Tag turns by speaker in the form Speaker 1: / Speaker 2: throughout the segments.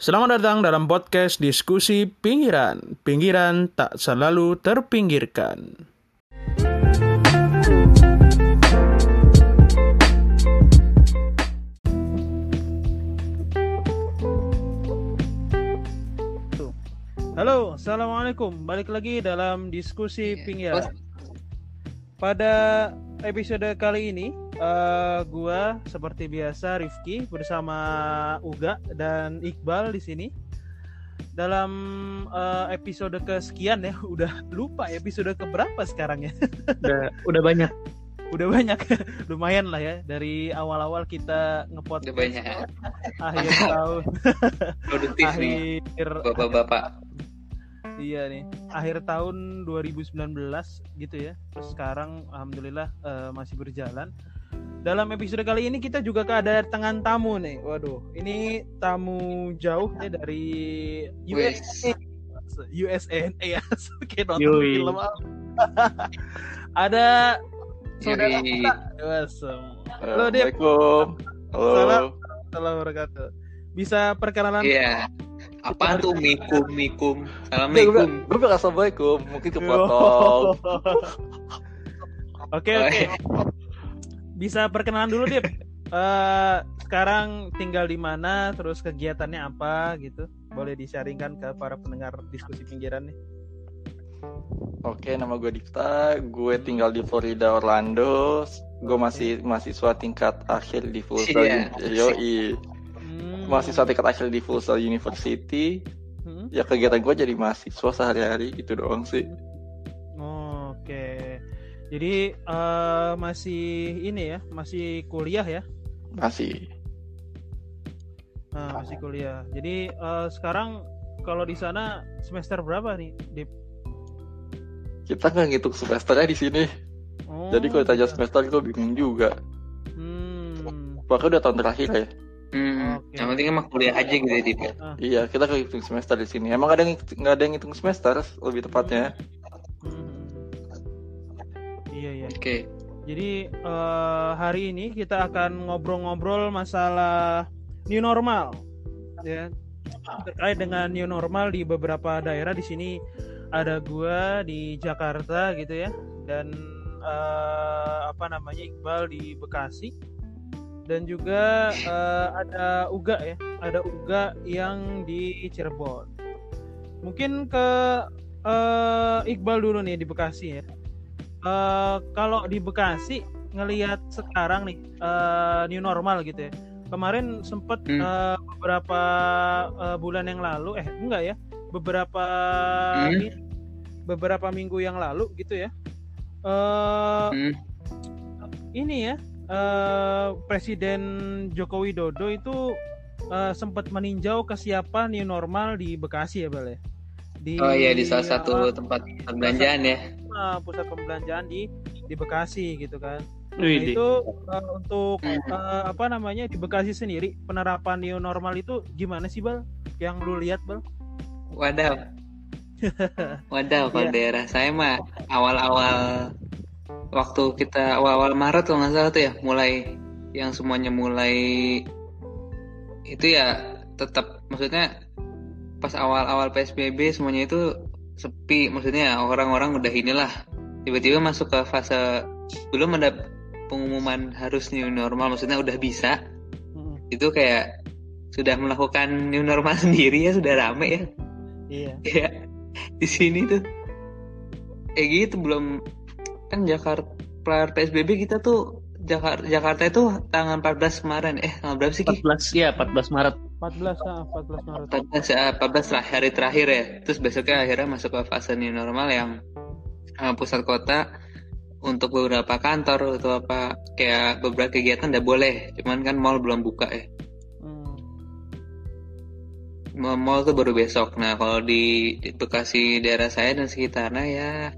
Speaker 1: Selamat datang dalam podcast diskusi pinggiran. Pinggiran tak selalu terpinggirkan. Halo, assalamualaikum. Balik lagi dalam diskusi
Speaker 2: Iya.
Speaker 1: pinggiran. Pada episode kali ini, eh, gua seperti biasa Rifki bersama Uga dan Iqbal di sini. Dalam eh, episode kesekian ya, udah lupa episode keberapa sekarang ya.
Speaker 2: udah udah banyak
Speaker 1: Udah banyak, lumayan lah ya dari awal-awal kita ngepot
Speaker 2: udah banyak
Speaker 1: akhir tahun,
Speaker 2: produktif nih
Speaker 1: akhir
Speaker 2: bapak-bapak
Speaker 1: Iya nih, akhir tahun 2019 gitu ya. Terus sekarang alhamdulillah eh, masih berjalan. Dalam episode kali ini kita juga kedatangan tamu nih. Waduh, ini tamu jauh ya dari USA. USA ya, kayak nonton
Speaker 2: Yoi.
Speaker 1: film. Ada saudara kita. Halo, Dip.
Speaker 3: Assalamualaikum. Halo.
Speaker 1: Salam. Assalamualaikum warahmatullahi Bisa perkenalan
Speaker 2: iya apa tuh mikum mikum
Speaker 3: Gue
Speaker 2: assalamualaikum
Speaker 3: gue bilang assalamualaikum, mungkin kepotong.
Speaker 1: Oke oke. Bisa perkenalan dulu Dip. Eh, sekarang tinggal di mana, terus kegiatannya apa gitu? Boleh disaringkan ke para pendengar diskusi pinggiran nih.
Speaker 3: Oke, nama gue Dipta. Gue tinggal di Florida, Orlando. Gue masih mahasiswa tingkat akhir di Full Sail.
Speaker 2: Iya.
Speaker 3: Yoi.
Speaker 1: Hmm.
Speaker 3: Mahasiswa tingkat akhir di Full Sail University.
Speaker 1: Hmm.
Speaker 3: Ya kegiatan gue jadi mahasiswa sehari-hari gitu doang sih.
Speaker 1: Jadi eh, masih ini ya, masih kuliah ya?
Speaker 3: Masih.
Speaker 1: Nah, masih kuliah. Jadi eh, sekarang kalau di sana semester berapa nih, Dip?
Speaker 3: Kita nggak ngitung semesternya di sini.
Speaker 1: Oh,
Speaker 3: Jadi kalau tanya
Speaker 1: iya.
Speaker 3: semester gue bingung juga.
Speaker 1: Hmm.
Speaker 3: Bahkan udah tahun terakhir ya.
Speaker 2: hmm,
Speaker 1: Oke.
Speaker 2: yang penting emang kuliah aja gitu ya Dip ya?
Speaker 3: Iya, kita nggak ngitung semester di sini. Emang ada yang nggak ada yang ngitung semester lebih tepatnya.
Speaker 1: Hmm.
Speaker 2: Oke.
Speaker 1: Jadi eh, hari ini kita akan ngobrol-ngobrol masalah new normal, ya. Terkait dengan new normal di beberapa daerah di sini ada gua di Jakarta gitu ya. Dan eh, apa namanya Iqbal di Bekasi. Dan juga eh, ada Uga ya. Ada Uga yang di Cirebon. Mungkin ke eh, Iqbal dulu nih di Bekasi ya Eh, kalau di Bekasi ngelihat sekarang nih eh, new normal gitu ya. Kemarin sempet
Speaker 2: Hmm.
Speaker 1: eh, beberapa eh, bulan yang lalu, eh enggak ya, beberapa
Speaker 2: Hmm.
Speaker 1: ini- beberapa minggu yang lalu gitu ya. Eh
Speaker 2: hmm.
Speaker 1: ini ya eh, Presiden Joko Widodo itu eh, sempat meninjau kesiapan new normal di Bekasi ya, Bal ya. Di
Speaker 2: oh iya di salah satu
Speaker 1: eh,
Speaker 2: tempat perbelanjaan ya
Speaker 1: uh, pusat pembelanjaan di di Bekasi gitu kan. Nah, itu uh, untuk uh, apa namanya di Bekasi sendiri penerapan new normal itu gimana sih bal? Yang lu lihat bal?
Speaker 2: Wadaw. Wadaw kalau
Speaker 1: Iya.
Speaker 2: daerah saya mah awal-awal waktu kita awal-awal Maret kalau nggak salah tuh ya mulai yang semuanya mulai itu ya tetap maksudnya pas awal-awal PSBB semuanya itu sepi maksudnya orang-orang udah inilah tiba-tiba masuk ke fase belum ada pengumuman harus new normal maksudnya udah bisa.
Speaker 1: Mm,
Speaker 2: itu kayak sudah melakukan new normal sendiri ya sudah rame ya.
Speaker 1: Iya.
Speaker 2: ya di sini tuh. Kayak gitu belum. Kan Jakarta per PSBB kita tuh Jakarta Jakarta itu tanggal 14 kemarin. Eh tanggal berapa sih Ki?
Speaker 4: 14 ya 14 Maret
Speaker 1: 14 ah, 14 Maret.
Speaker 2: 14 ya 14 lah hari terakhir ya terus besoknya akhirnya masuk ke fase new normal yang eh, pusat kota untuk beberapa kantor atau apa kayak beberapa kegiatan udah boleh cuman kan mall belum buka ya
Speaker 1: Hmm.
Speaker 2: Mall tuh baru besok. Nah, kalau di, di Bekasi daerah saya dan sekitarnya ya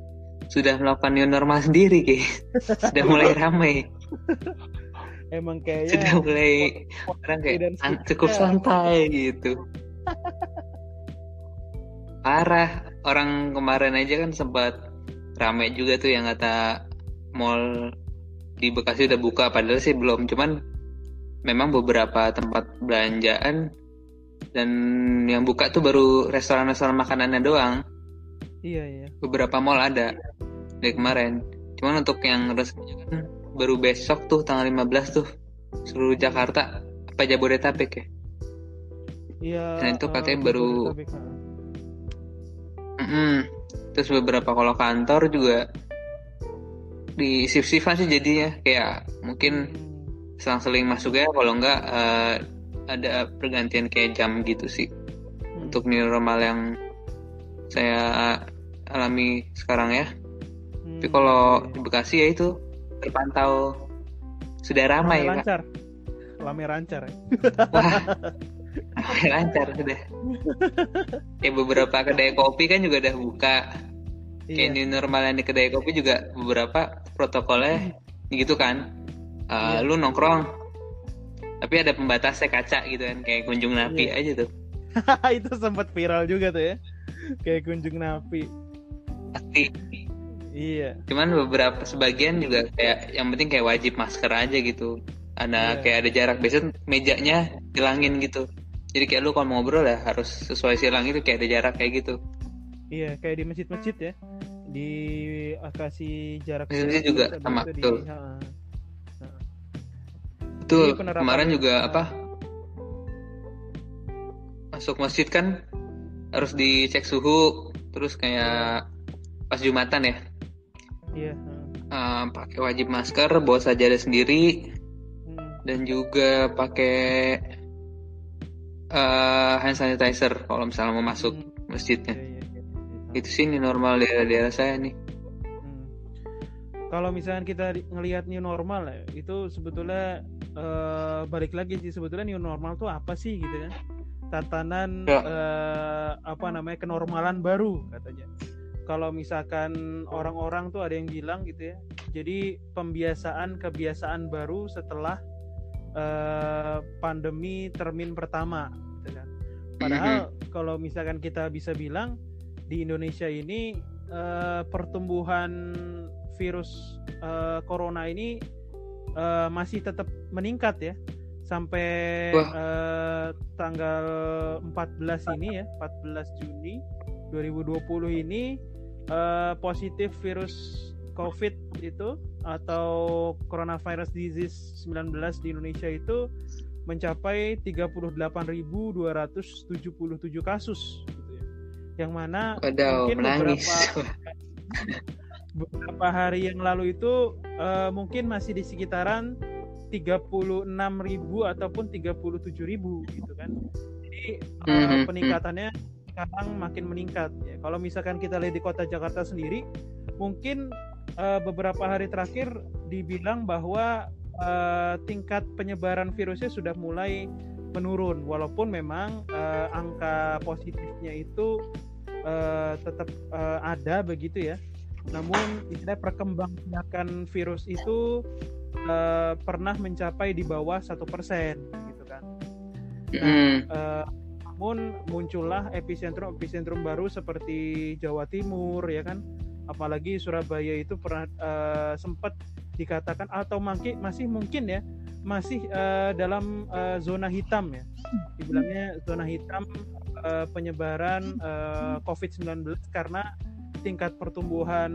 Speaker 2: sudah melakukan new normal sendiri, Ki. sudah mulai ramai,
Speaker 1: Emang
Speaker 2: sudah
Speaker 1: kayaknya
Speaker 2: mulai orang kayak
Speaker 1: Dan
Speaker 2: "San- cukup santai gitu. Parah, orang kemarin aja kan sempat ramai juga tuh yang kata mall di Bekasi udah buka padahal sih belum. Cuman memang beberapa tempat belanjaan dan yang buka tuh baru restoran-restoran makanannya doang.
Speaker 1: Iya iya.
Speaker 2: beberapa mall ada dari kemarin. Cuman untuk yang resminya kan baru besok tuh tanggal 15 tuh seluruh Jakarta apa Jabodetabek ya
Speaker 1: Iya.
Speaker 2: Dan itu
Speaker 1: eh,
Speaker 2: katanya baru-
Speaker 1: Jabodetabek, ha.
Speaker 2: Mm-mm. terus beberapa kalau kantor juga di shift-shiftan sih jadinya kayak mungkin selang-seling masuk ya kalau enggak eh, ada pergantian kayak jam gitu sih
Speaker 1: Hmm.
Speaker 2: untuk new normal yang saya alami sekarang ya
Speaker 1: Hmm,
Speaker 2: tapi kalau di Bekasi ya itu terpantau sudah ramai ya kak
Speaker 1: lancar. Rame lancar. ya.
Speaker 2: wah lancar sudah ya beberapa kedai kopi kan juga udah buka
Speaker 1: Iya.
Speaker 2: kayak new normal yang di kedai kopi juga beberapa protokolnya gitu kan Eh,
Speaker 1: Iya.
Speaker 2: lu nongkrong tapi ada pembatasnya kaca gitu kan kayak kunjung napi
Speaker 1: Iya.
Speaker 2: aja tuh
Speaker 1: itu sempat viral juga tuh ya. Kayak kunjung napi.
Speaker 2: pasti
Speaker 1: Iya.
Speaker 2: cuman beberapa sebagian juga kayak yang penting kayak wajib masker aja gitu ada
Speaker 1: Iya.
Speaker 2: kayak ada jarak biasanya mejanya hilangin gitu jadi kayak lu kalau mau ngobrol ya harus sesuai silang itu kayak ada jarak kayak gitu
Speaker 1: Iya, kayak di masjid-masjid ya. Di kasih jarak terus,
Speaker 2: juga sama,
Speaker 1: itu di-
Speaker 2: betul.
Speaker 1: ha.
Speaker 2: betul kemarin juga apa masuk masjid kan harus dicek suhu terus kayak pas jumatan ya
Speaker 1: Iya.
Speaker 2: eh, pakai wajib masker bawa sajadah sendiri
Speaker 1: Hmm.
Speaker 2: dan juga pakai eh, hand sanitizer kalau misalnya mau masuk
Speaker 1: Hmm.
Speaker 2: masjidnya
Speaker 1: iya, iya, iya.
Speaker 2: itu sih ini normal di daerah saya nih
Speaker 1: Hmm. Kalau misalnya kita ngelihat new normal ya, itu sebetulnya eh, balik lagi sih sebetulnya new normal tuh apa sih gitu kan? Tatanan
Speaker 2: Ya.
Speaker 1: eh, apa namanya kenormalan baru katanya. Kalau misalkan orang-orang tuh ada yang bilang gitu ya. Jadi pembiasaan kebiasaan baru setelah eh, pandemi termin pertama gitu kan. Padahal kalau misalkan kita bisa bilang di Indonesia ini eh, pertumbuhan virus eh, corona ini eh, masih tetap meningkat ya sampai
Speaker 2: Wah.
Speaker 1: eh, tanggal 14 ini ya 14 Juni 2020 ini eh, positif virus COVID itu atau coronavirus disease 19 di Indonesia itu mencapai 38.277 kasus gitu ya. Yang mana mungkin
Speaker 2: menangis.
Speaker 1: beberapa beberapa hari yang lalu itu eh, mungkin masih di sekitaran 36.000 ataupun 37.000 gitu kan. Jadi eh,
Speaker 2: Mhm,
Speaker 1: peningkatannya sekarang makin meningkat ya. Kalau misalkan kita lihat di kota Jakarta sendiri, mungkin eh, beberapa hari terakhir dibilang bahwa eh, tingkat penyebaran virusnya sudah mulai menurun walaupun memang eh, angka positifnya itu eh, tetap eh, ada begitu ya. Namun istilah perkembangan virus itu eh, pernah mencapai di bawah satu persen gitu kan.
Speaker 2: Mm,
Speaker 1: Eh, namun muncullah epicentrum-epicentrum baru seperti Jawa Timur ya kan? Apalagi Surabaya itu pernah eh, sempat dikatakan atau mungkin masih mungkin ya masih eh, dalam eh, zona hitam ya. Dibilangnya zona hitam eh, penyebaran eh, COVID-19 karena tingkat pertumbuhan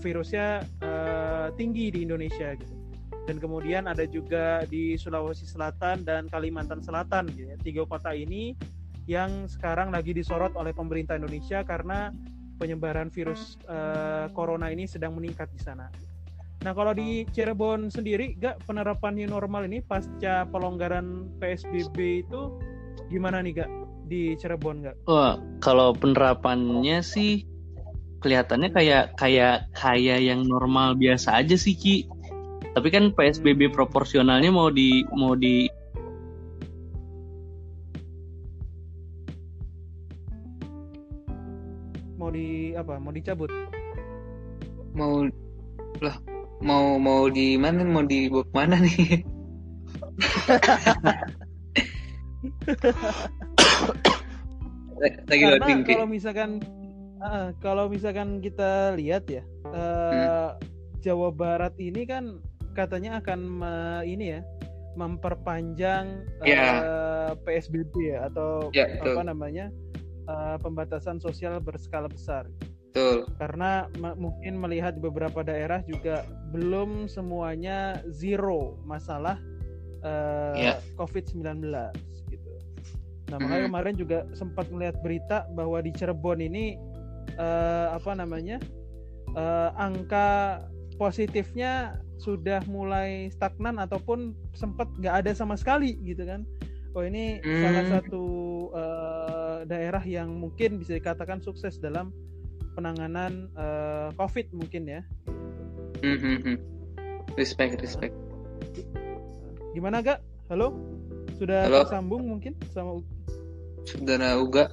Speaker 1: virusnya eh, tinggi di Indonesia gitu dan kemudian ada juga di Sulawesi Selatan dan Kalimantan Selatan gitu ya. tiga kota ini yang sekarang lagi disorot oleh pemerintah Indonesia karena penyebaran virus eh, corona ini sedang meningkat di sana. Nah kalau di Cirebon sendiri, gak penerapan new normal ini pasca pelonggaran PSBB itu gimana nih gak di Cirebon gak?
Speaker 4: Wah, kalau penerapannya sih kelihatannya kayak kayak kayak yang normal biasa aja sih Ki. Tapi kan PSBB proporsionalnya mau di mau di
Speaker 1: Mau di apa? Mau dicabut?
Speaker 2: mau lah mau mau di mana mau dibawa ke mana nih lagi
Speaker 1: Karena
Speaker 2: loading
Speaker 1: kalau misalkan ah, kalau misalkan kita lihat ya eh, Jawa Barat ini kan katanya akan me- ini ya memperpanjang
Speaker 2: Ya.
Speaker 1: eh, PSBB ya atau
Speaker 2: betul.
Speaker 1: apa namanya eh, pembatasan sosial berskala besar
Speaker 2: Betul.
Speaker 1: karena mungkin melihat beberapa daerah juga belum semuanya zero masalah eh,
Speaker 2: Ya.
Speaker 1: COVID-19 gitu. Nah makanya
Speaker 2: Mhm.
Speaker 1: kemarin juga sempat melihat berita bahwa di Cirebon ini eh, apa namanya eh, angka positifnya sudah mulai stagnan ataupun sempat nggak ada sama sekali gitu kan. Oh ini
Speaker 2: Hmm.
Speaker 1: salah satu eh, daerah yang mungkin bisa dikatakan sukses dalam penanganan eh, COVID mungkin ya.
Speaker 2: Hmm, hmm, hmm. Respect, respect.
Speaker 1: Gimana gak? Halo? Sudah
Speaker 2: Halo.
Speaker 1: tersambung mungkin sama
Speaker 2: Saudara Uga.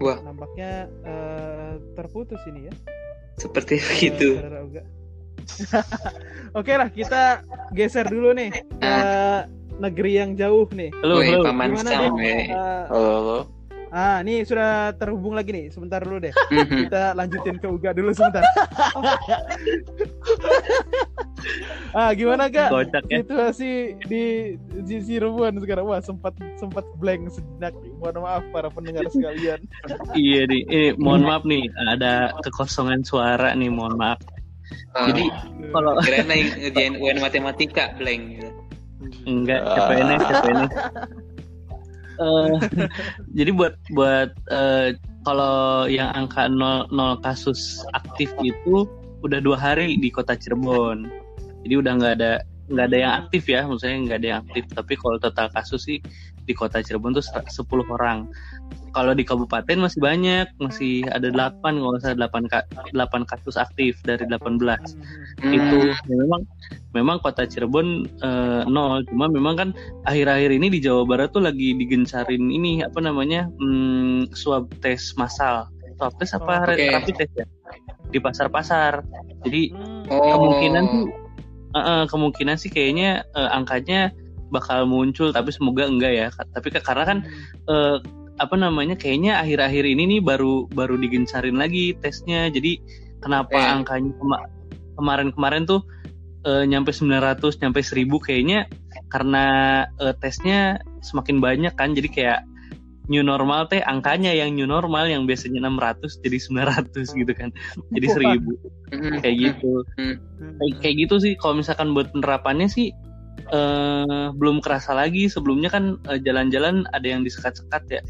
Speaker 2: Wah,
Speaker 1: nampaknya eh, terputus ini ya.
Speaker 2: Seperti
Speaker 1: eh,
Speaker 2: begitu.
Speaker 1: saudara Uga. Oke lah kita geser dulu nih ke negeri yang jauh nih.
Speaker 4: Halo,
Speaker 2: Woi,
Speaker 4: halo.
Speaker 2: Paman Sam.
Speaker 1: Eh,
Speaker 3: Halo, halo.
Speaker 1: Ah, nih sudah terhubung lagi nih. Sebentar dulu deh.
Speaker 2: Hmm.
Speaker 1: Kita lanjutin ke Uga dulu sebentar. ah, gimana gak?
Speaker 4: Kocak ya.
Speaker 1: Situasi di di Cirebon sekarang wah sempat sempat blank sejenak. Mohon maaf para pendengar sekalian.
Speaker 4: Iya nih, ini mohon maaf nih, ada kekosongan suara nih, mohon maaf.
Speaker 2: Ah,
Speaker 4: Jadi kalau
Speaker 2: lagi ngerjain UN matematika blank gitu.
Speaker 4: enggak CPNS CPNS. Eh, jadi buat buat eh, kalau yang angka 0, 0 kasus aktif itu udah dua hari di kota Cirebon. Jadi udah nggak ada nggak ada yang aktif ya, maksudnya nggak ada yang aktif. Tapi kalau total kasus sih di kota Cirebon tuh 10 orang. Kalau di kabupaten masih banyak, masih ada 8 kalau nggak salah 8, ka- 8 kasus aktif dari 18
Speaker 2: Hmm.
Speaker 4: itu memang memang kota Cirebon eh, nol cuma memang kan akhir-akhir ini di Jawa Barat tuh lagi digencarin ini apa namanya hmm, swab tes massal swab tes apa
Speaker 1: Oh,
Speaker 2: oke.
Speaker 4: rapid test ya di pasar-pasar jadi.
Speaker 2: Oh.
Speaker 4: kemungkinan tuh eh, eh, kemungkinan sih kayaknya eh, angkanya bakal muncul tapi semoga enggak ya. Tapi karena kan eh, apa namanya kayaknya akhir-akhir ini nih baru baru digencarin lagi tesnya. Jadi kenapa
Speaker 2: Eh.
Speaker 4: angkanya kema- kemarin-kemarin tuh eh, nyampe 900 nyampe 1000 kayaknya karena eh, tesnya semakin banyak kan. Jadi kayak new normal teh angkanya yang new normal yang biasanya 600 jadi 900 gitu kan. Jadi 1000
Speaker 2: Hmm,
Speaker 4: kayak
Speaker 2: hmm.
Speaker 4: gitu.
Speaker 1: Hmm.
Speaker 4: kayak, kayak gitu sih. Kalau misalkan buat penerapannya sih eh, belum kerasa lagi sebelumnya kan eh, jalan-jalan ada yang disekat-sekat ya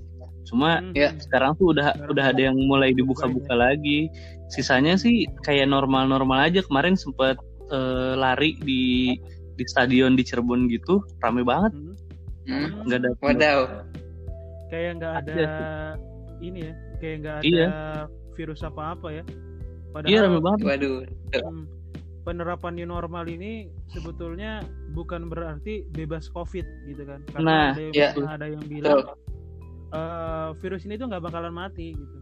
Speaker 4: cuma
Speaker 1: Hmm.
Speaker 2: Ya.
Speaker 4: sekarang tuh udah udah ada yang mulai dibuka-buka lagi sisanya sih kayak normal-normal aja kemarin sempet eh, lari di di stadion di Cirebon gitu rame banget
Speaker 1: Hmm.
Speaker 2: Hmm.
Speaker 4: nggak ada
Speaker 2: Wadaw.
Speaker 1: Kayak nggak ada ini ya, kayak nggak ada
Speaker 4: Iya.
Speaker 1: virus apa-apa ya.
Speaker 4: iya rame
Speaker 1: Padahal
Speaker 4: banget
Speaker 2: Waduh.
Speaker 1: hmm, penerapan new normal ini sebetulnya bukan berarti bebas COVID gitu kan.
Speaker 4: Nah,
Speaker 1: Karena ada yang,
Speaker 2: ya.
Speaker 1: ada yang bilang eh, virus ini tuh nggak bakalan mati gitu.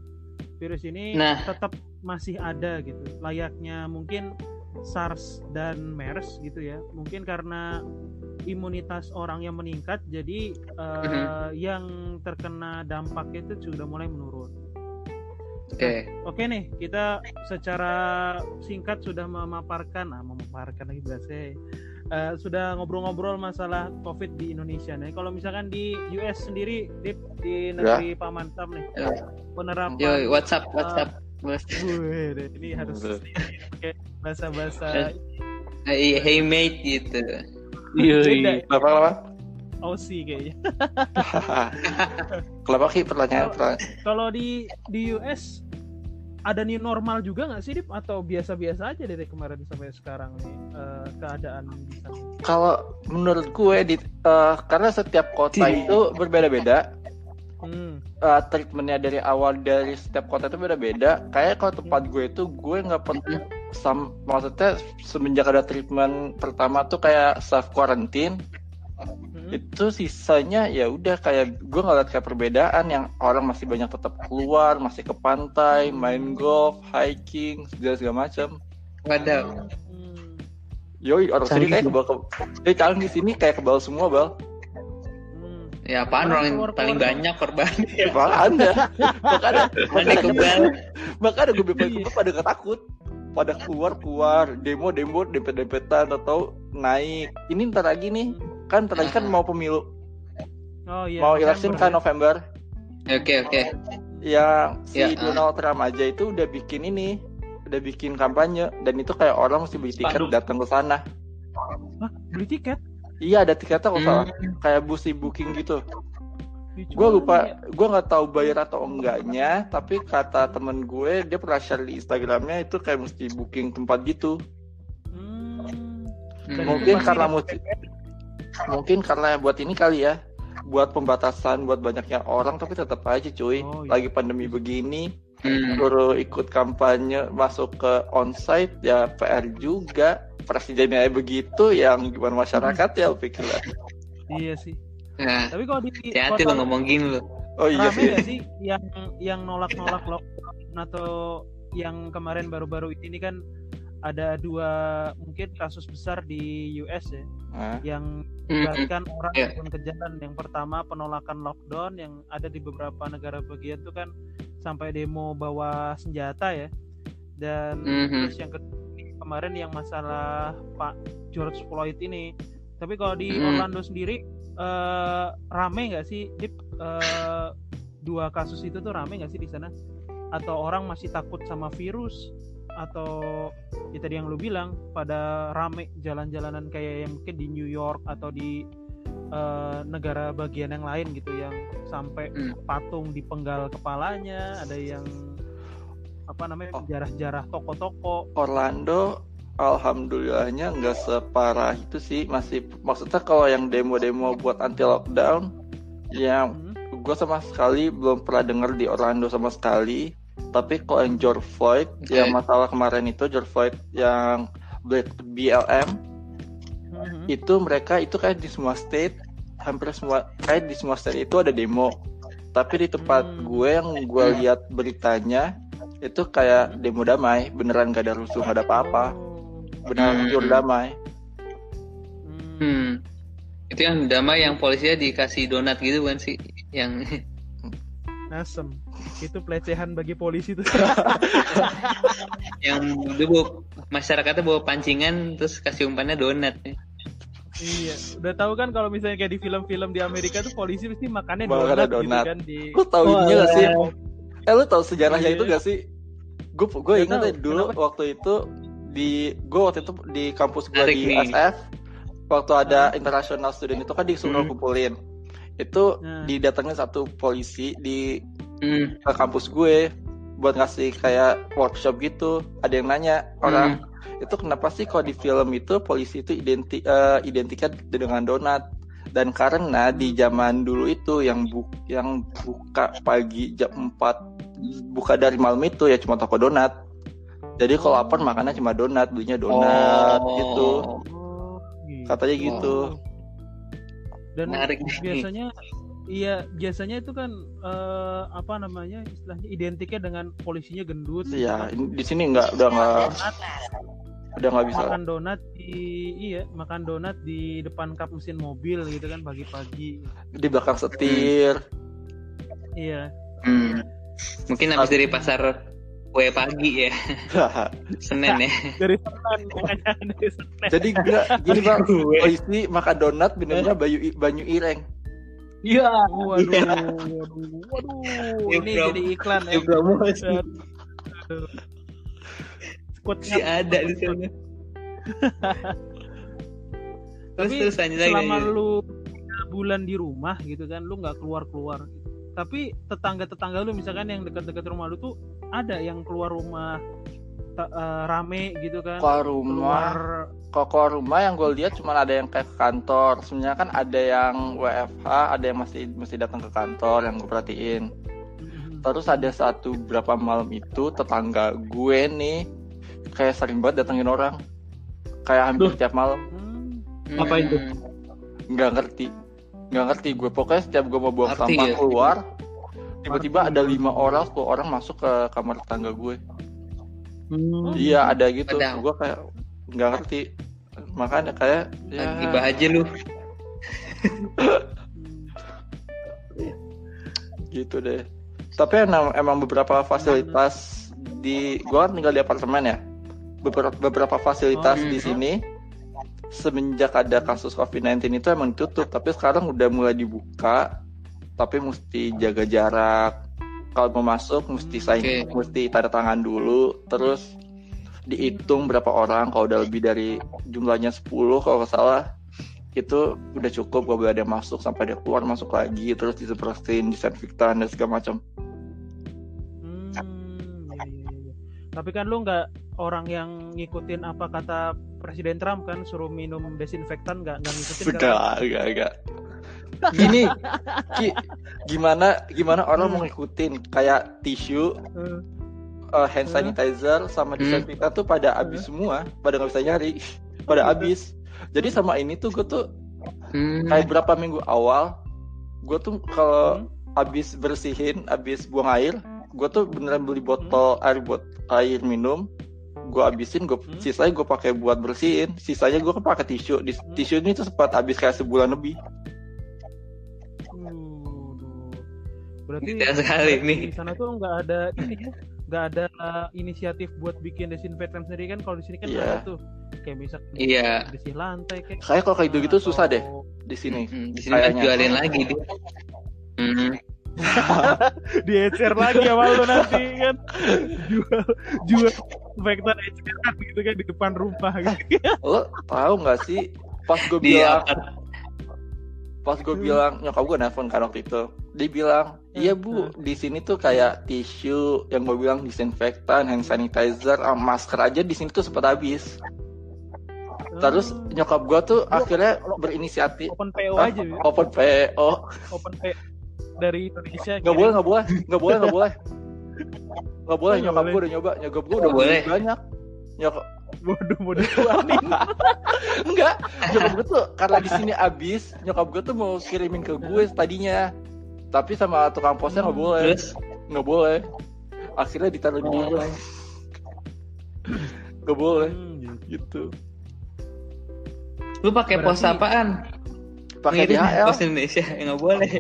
Speaker 1: Virus ini
Speaker 2: Nah.
Speaker 1: tetap masih ada gitu. Layaknya mungkin SARS dan MERS gitu ya. Mungkin karena imunitas orang yang meningkat, jadi eh,
Speaker 2: Mhm.
Speaker 1: yang terkena dampaknya itu sudah mulai menurun.
Speaker 2: Oke.
Speaker 1: Oke nih, kita secara singkat sudah memaparkan, ah, memaparkan lagi bahasa eh, sudah ngobrol-ngobrol masalah COVID di Indonesia. Nah, kalau misalkan di US sendiri, Dip, di negeri Paman Sam nih,
Speaker 2: Ya.
Speaker 1: penerapan.
Speaker 2: Yo, WhatsApp, WhatsApp. Bos.
Speaker 1: Wih, ini harus
Speaker 3: Betul.
Speaker 1: pakai bahasa-bahasa
Speaker 2: Hey, hey mate gitu.
Speaker 4: iya
Speaker 1: beda,
Speaker 4: iya.
Speaker 1: Aussie kayaknya.
Speaker 3: kenapa Ki pertanyaan? pertanyaan?
Speaker 1: Kalau di di US ada new normal juga nggak sih, Dip? Atau biasa-biasa aja dari kemarin sampai sekarang nih eh, keadaan di sana?
Speaker 3: Kalau menurut gue di eh, karena setiap kota itu berbeda-beda,
Speaker 1: Hmm.
Speaker 3: eh, treatmentnya dari awal dari setiap kota itu beda-beda. Kayak kalau tempat gue itu gue nggak pernah sam maksudnya semenjak ada treatment pertama tuh kayak self quarantine
Speaker 1: Hmm.
Speaker 3: itu sisanya ya udah kayak gue ngeliat kayak perbedaan yang orang masih banyak tetap keluar masih ke pantai main golf hiking segala segala macam
Speaker 2: Wadaw.
Speaker 1: Hmm.
Speaker 3: yoi orang sini kayak kebal ke eh canggih sini kayak kebal semua bal
Speaker 1: Hmm.
Speaker 2: Ya apaan orang yang paling banyak korban?
Speaker 3: malah anda makanya
Speaker 2: Mana kebal?
Speaker 3: makanya gue bilang pada ketakut pada keluar keluar demo demo dempet dempetan atau naik. Ini ntar lagi nih, kan lagi kan mau pemilu,
Speaker 1: Oh iya.
Speaker 3: mau
Speaker 1: November
Speaker 3: election kan
Speaker 1: ya.
Speaker 3: November.
Speaker 2: Oke oke.
Speaker 3: Yang si
Speaker 2: Ya,
Speaker 3: Donald Trump aja itu udah bikin ini, udah bikin kampanye dan itu kayak orang mesti beli tiket
Speaker 4: Spanduk.
Speaker 3: datang ke sana.
Speaker 1: Hah, beli tiket?
Speaker 3: Iya ada tiketnya kok salah,
Speaker 2: Hmm.
Speaker 3: kayak mesti booking gitu. Gue lupa,
Speaker 1: ya?
Speaker 3: gue nggak tahu bayar atau enggaknya, tapi kata temen gue dia pernah share di Instagramnya itu kayak mesti booking tempat gitu.
Speaker 1: Hmm.
Speaker 2: Hmm.
Speaker 3: Mungkin karena musim, mungkin karena buat ini kali ya, buat pembatasan buat banyaknya orang, tapi tetap aja cuy,
Speaker 1: Oh, iya.
Speaker 3: lagi pandemi begini,
Speaker 2: Hmm.
Speaker 3: suruh ikut kampanye masuk ke onsite ya PR juga. Presidennya begitu, yang gimana masyarakat ya pikirlah.
Speaker 1: Iya sih.
Speaker 2: Nah,
Speaker 1: Tapi kalau di
Speaker 2: hati-hati lo ngomong gini lo.
Speaker 3: Oh iya sih.
Speaker 1: sih yang yang nolak-nolak lockdown atau yang kemarin baru-baru ini kan ada dua mungkin kasus besar di US ya
Speaker 3: Nah,
Speaker 1: yang
Speaker 2: Hmm.
Speaker 1: melibatkan orang
Speaker 2: Iya.
Speaker 1: turun ke jalan. Yang pertama penolakan lockdown yang ada di beberapa negara bagian tuh kan sampai demo bawa senjata ya. Dan
Speaker 2: Mhm.
Speaker 1: terus yang kedua ini kemarin yang masalah Pak George Floyd ini. Tapi kalau di
Speaker 2: Mhm.
Speaker 1: Orlando sendiri eh, rame nggak sih, Dip? Eh, dua kasus itu tuh rame nggak sih di sana? Atau orang masih takut sama virus? Atau ya tadi yang lu bilang pada rame jalan-jalanan kayak yang mungkin di New York atau di eh, negara bagian yang lain gitu yang sampai
Speaker 2: Hmm.
Speaker 1: patung dipenggal kepalanya, ada yang apa namanya
Speaker 3: Oh.
Speaker 1: jarah-jarah toko-toko.
Speaker 3: Orlando alhamdulillahnya nggak separah itu sih masih maksudnya kalau yang demo-demo buat anti lockdown yang
Speaker 1: Hmm.
Speaker 3: gue sama sekali belum pernah dengar di Orlando sama sekali tapi kalau yang George Floyd
Speaker 2: Oke.
Speaker 3: yang masalah kemarin itu George Floyd yang Black BLM
Speaker 1: Mhm.
Speaker 3: itu mereka itu kayak di semua state hampir semua kayak di semua state itu ada demo tapi di tempat
Speaker 1: Hmm.
Speaker 3: gue yang gue
Speaker 2: Hmm.
Speaker 3: lihat beritanya itu kayak demo damai beneran gak ada rusuh gak ada apa-apa beneran
Speaker 2: Hmm.
Speaker 3: pure damai
Speaker 1: Hmm.
Speaker 2: Hmm. Itu yang damai yang polisinya dikasih donat gitu kan sih? Yang
Speaker 1: Asem. Itu pelecehan bagi polisi tuh.
Speaker 2: yang itu bawa, masyarakatnya bawa pancingan terus kasih umpannya donat.
Speaker 1: iya. Udah tahu kan kalau misalnya kayak di film-film di Amerika tuh polisi pasti makannya
Speaker 3: Makannya
Speaker 1: donat, gitu
Speaker 3: donat.
Speaker 1: kan di
Speaker 3: lu tahu ini gak sih
Speaker 4: eh.
Speaker 3: eh lu tahu sejarahnya
Speaker 1: Iya.
Speaker 3: itu gak sih gue gue ingat
Speaker 1: tahu,
Speaker 3: dulu
Speaker 1: kenapa?
Speaker 3: waktu itu di gue waktu itu di kampus gue di
Speaker 2: nih.
Speaker 3: SF waktu ada international student itu kan disuruh
Speaker 2: Hmm.
Speaker 3: kumpulin itu
Speaker 1: Nah.
Speaker 3: didatengin satu polisi di
Speaker 2: Hmm.
Speaker 3: ke kampus gue buat ngasih kayak workshop gitu. Ada yang nanya orang itu kenapa sih kalau di film itu polisi itu identi eh, identiknya dengan donat? Dan karena di zaman dulu itu yang bu yang buka pagi jam 4 buka dari malam itu ya cuma toko donat. Jadi kalau lapar makannya cuma donat belinya donat
Speaker 2: Oh.
Speaker 3: gitu.
Speaker 1: Oh, gitu.
Speaker 3: katanya gitu.
Speaker 1: Dan
Speaker 2: Menarik
Speaker 1: biasanya iya biasanya itu kan eh, apa namanya istilahnya identiknya dengan polisinya gendut.
Speaker 3: ya ini- di sini nggak udah nggak udah nggak bisa
Speaker 1: makan donat di iya makan donat di depan kap mesin mobil gitu kan pagi-pagi.
Speaker 3: di belakang setir
Speaker 1: Iya.
Speaker 2: Hmm. Mungkin habis dari pasar kue pagi ya, Senin ya.
Speaker 1: Dari Senin, dari Senin.
Speaker 3: jadi enggak gini bang polisi makan donat benernya banyu banyu ireng
Speaker 4: Iya.
Speaker 1: Waduh,
Speaker 2: Iya.
Speaker 1: waduh, waduh.
Speaker 2: Ya,
Speaker 1: Ini
Speaker 2: bro.
Speaker 1: jadi iklan ya.
Speaker 2: Ya, promosi.
Speaker 1: Aduh. Squad
Speaker 2: Masih
Speaker 1: ngap-
Speaker 2: ada di sana. Terus
Speaker 1: Tapi
Speaker 2: terus lanjut lagi.
Speaker 1: selama
Speaker 2: lanjut.
Speaker 1: lu bulan di rumah gitu kan lu nggak keluar keluar tapi tetangga tetangga lu misalkan yang dekat-dekat rumah lu tuh ada yang keluar rumah eh, rame gitu kan.
Speaker 3: Keluar rumah.
Speaker 1: Keluar.
Speaker 3: Keluar rumah yang gue lihat cuma ada yang kayak ke kantor. Sebenarnya kan ada yang WFH ada yang masih mesti datang ke kantor yang gue perhatiin.
Speaker 1: Mhm.
Speaker 3: terus ada satu berapa malam itu tetangga gue nih kayak sering banget datengin orang. Kayak hampir
Speaker 4: Duh.
Speaker 3: tiap malam.
Speaker 1: Hmm.
Speaker 4: Apa itu?
Speaker 3: nggak ngerti. Nggak ngerti gue. Pokoknya setiap gue mau buang
Speaker 2: Arti
Speaker 3: sampah
Speaker 2: ya?
Speaker 3: keluar tiba-tiba ada lima orang 10 orang masuk ke kamar tetangga gue
Speaker 4: Hmm.
Speaker 3: iya ada gitu gue kayak nggak ngerti makanya kayak ya
Speaker 2: Lagi aja lu.
Speaker 3: gitu deh tapi emang, emang beberapa fasilitas di gua kan tinggal di apartemen ya beberapa beberapa fasilitas
Speaker 2: Oh,
Speaker 3: di
Speaker 2: hmm.
Speaker 3: sini semenjak ada kasus COVID-19 itu emang ditutup, tapi sekarang udah mulai dibuka, tapi mesti jaga jarak. Kalau mau masuk mesti sign,
Speaker 2: Oke.
Speaker 3: mesti tanda tangan dulu, terus dihitung berapa orang. Kalau udah lebih dari jumlahnya 10 kalau nggak salah, itu udah cukup gak boleh ada masuk sampai dia keluar masuk lagi terus disemprotin disinfektan dan segala macam
Speaker 1: Hmm, iya, iya, iya. Tapi kan lu nggak orang yang ngikutin apa kata Presiden Trump kan suruh minum desinfektan nggak nggak ngikutin kan?
Speaker 3: Enggak, enggak, enggak. Gini, Ki, gimana gimana orang mau ngikutin kayak tisu,
Speaker 1: Eh,
Speaker 3: uh, hand
Speaker 1: Hmm.
Speaker 3: sanitizer sama
Speaker 2: Hmm.
Speaker 3: disinfektan tuh pada habis semua, pada nggak bisa nyari, pada habis. Jadi sama ini tuh gue tuh
Speaker 2: Hmm.
Speaker 3: kayak berapa minggu awal, gue tuh kalau
Speaker 1: Hmm.
Speaker 3: habis bersihin, habis buang air, gue tuh beneran beli botol air buat air minum, gue habisin, gue
Speaker 1: Hmm.
Speaker 3: sisanya gue pakai buat bersihin, sisanya gue kan pakai tisu. Di,
Speaker 1: Hmm.
Speaker 3: Tisu ini tuh sempat habis kayak sebulan lebih.
Speaker 1: Berarti
Speaker 2: Detail sekali nih.
Speaker 1: Di sana tuh nggak ada ini ya, nggak ada uh, inisiatif buat bikin desinfektan sendiri kan? Kalau di sini kan
Speaker 3: Iya.
Speaker 1: ada tuh, kayak misal
Speaker 2: Iya.
Speaker 1: bersih lantai kayak.
Speaker 3: Kayak kalau kayak
Speaker 1: atau-
Speaker 3: susah deh di sini.
Speaker 2: Hmm, di sini kan jualin lagi dia. Hmm.
Speaker 1: Diecer lagi sama lu nanti kan jual jual desinfektan eceran gitu kan di depan rumah gitu.
Speaker 3: Lo tahu nggak sih pas gue
Speaker 2: Dia
Speaker 3: bilang pas gue bilang nyokap gue nelfon kan waktu itu. Dia bilang iya bu di sini tuh kayak tisu yang gue bilang disinfektan hand sanitizer sama masker aja di sini tuh sempat habis. Terus
Speaker 1: Hmm,
Speaker 3: nyokap gue tuh
Speaker 1: Lu-
Speaker 3: akhirnya
Speaker 1: lu-
Speaker 3: berinisiatif.
Speaker 1: open PO
Speaker 3: Hah?
Speaker 1: aja ya.
Speaker 3: open PO
Speaker 1: open PO dari Indonesia
Speaker 3: nggak boleh nggak boleh nggak boleh nggak boleh. Nggak boleh nyokap gue udah nyoba. Nyokap gue udah
Speaker 2: boleh.
Speaker 3: banyak. Nyokap
Speaker 1: bodoh bodoh kuanin
Speaker 3: enggak nyokap gue tuh karena di sini habis nyokap gue tuh mau kirimin ke gue tadinya. Tapi sama tukang posnya nggak boleh. Nggak boleh. Akhirnya ditaruh di
Speaker 2: Oh.
Speaker 3: dia nggak boleh.
Speaker 1: Hmm,
Speaker 3: gitu.
Speaker 2: Lu pakai pos apaan?
Speaker 3: pakai
Speaker 2: Ngirim
Speaker 3: DHL
Speaker 2: Pos Indonesia ya nggak boleh.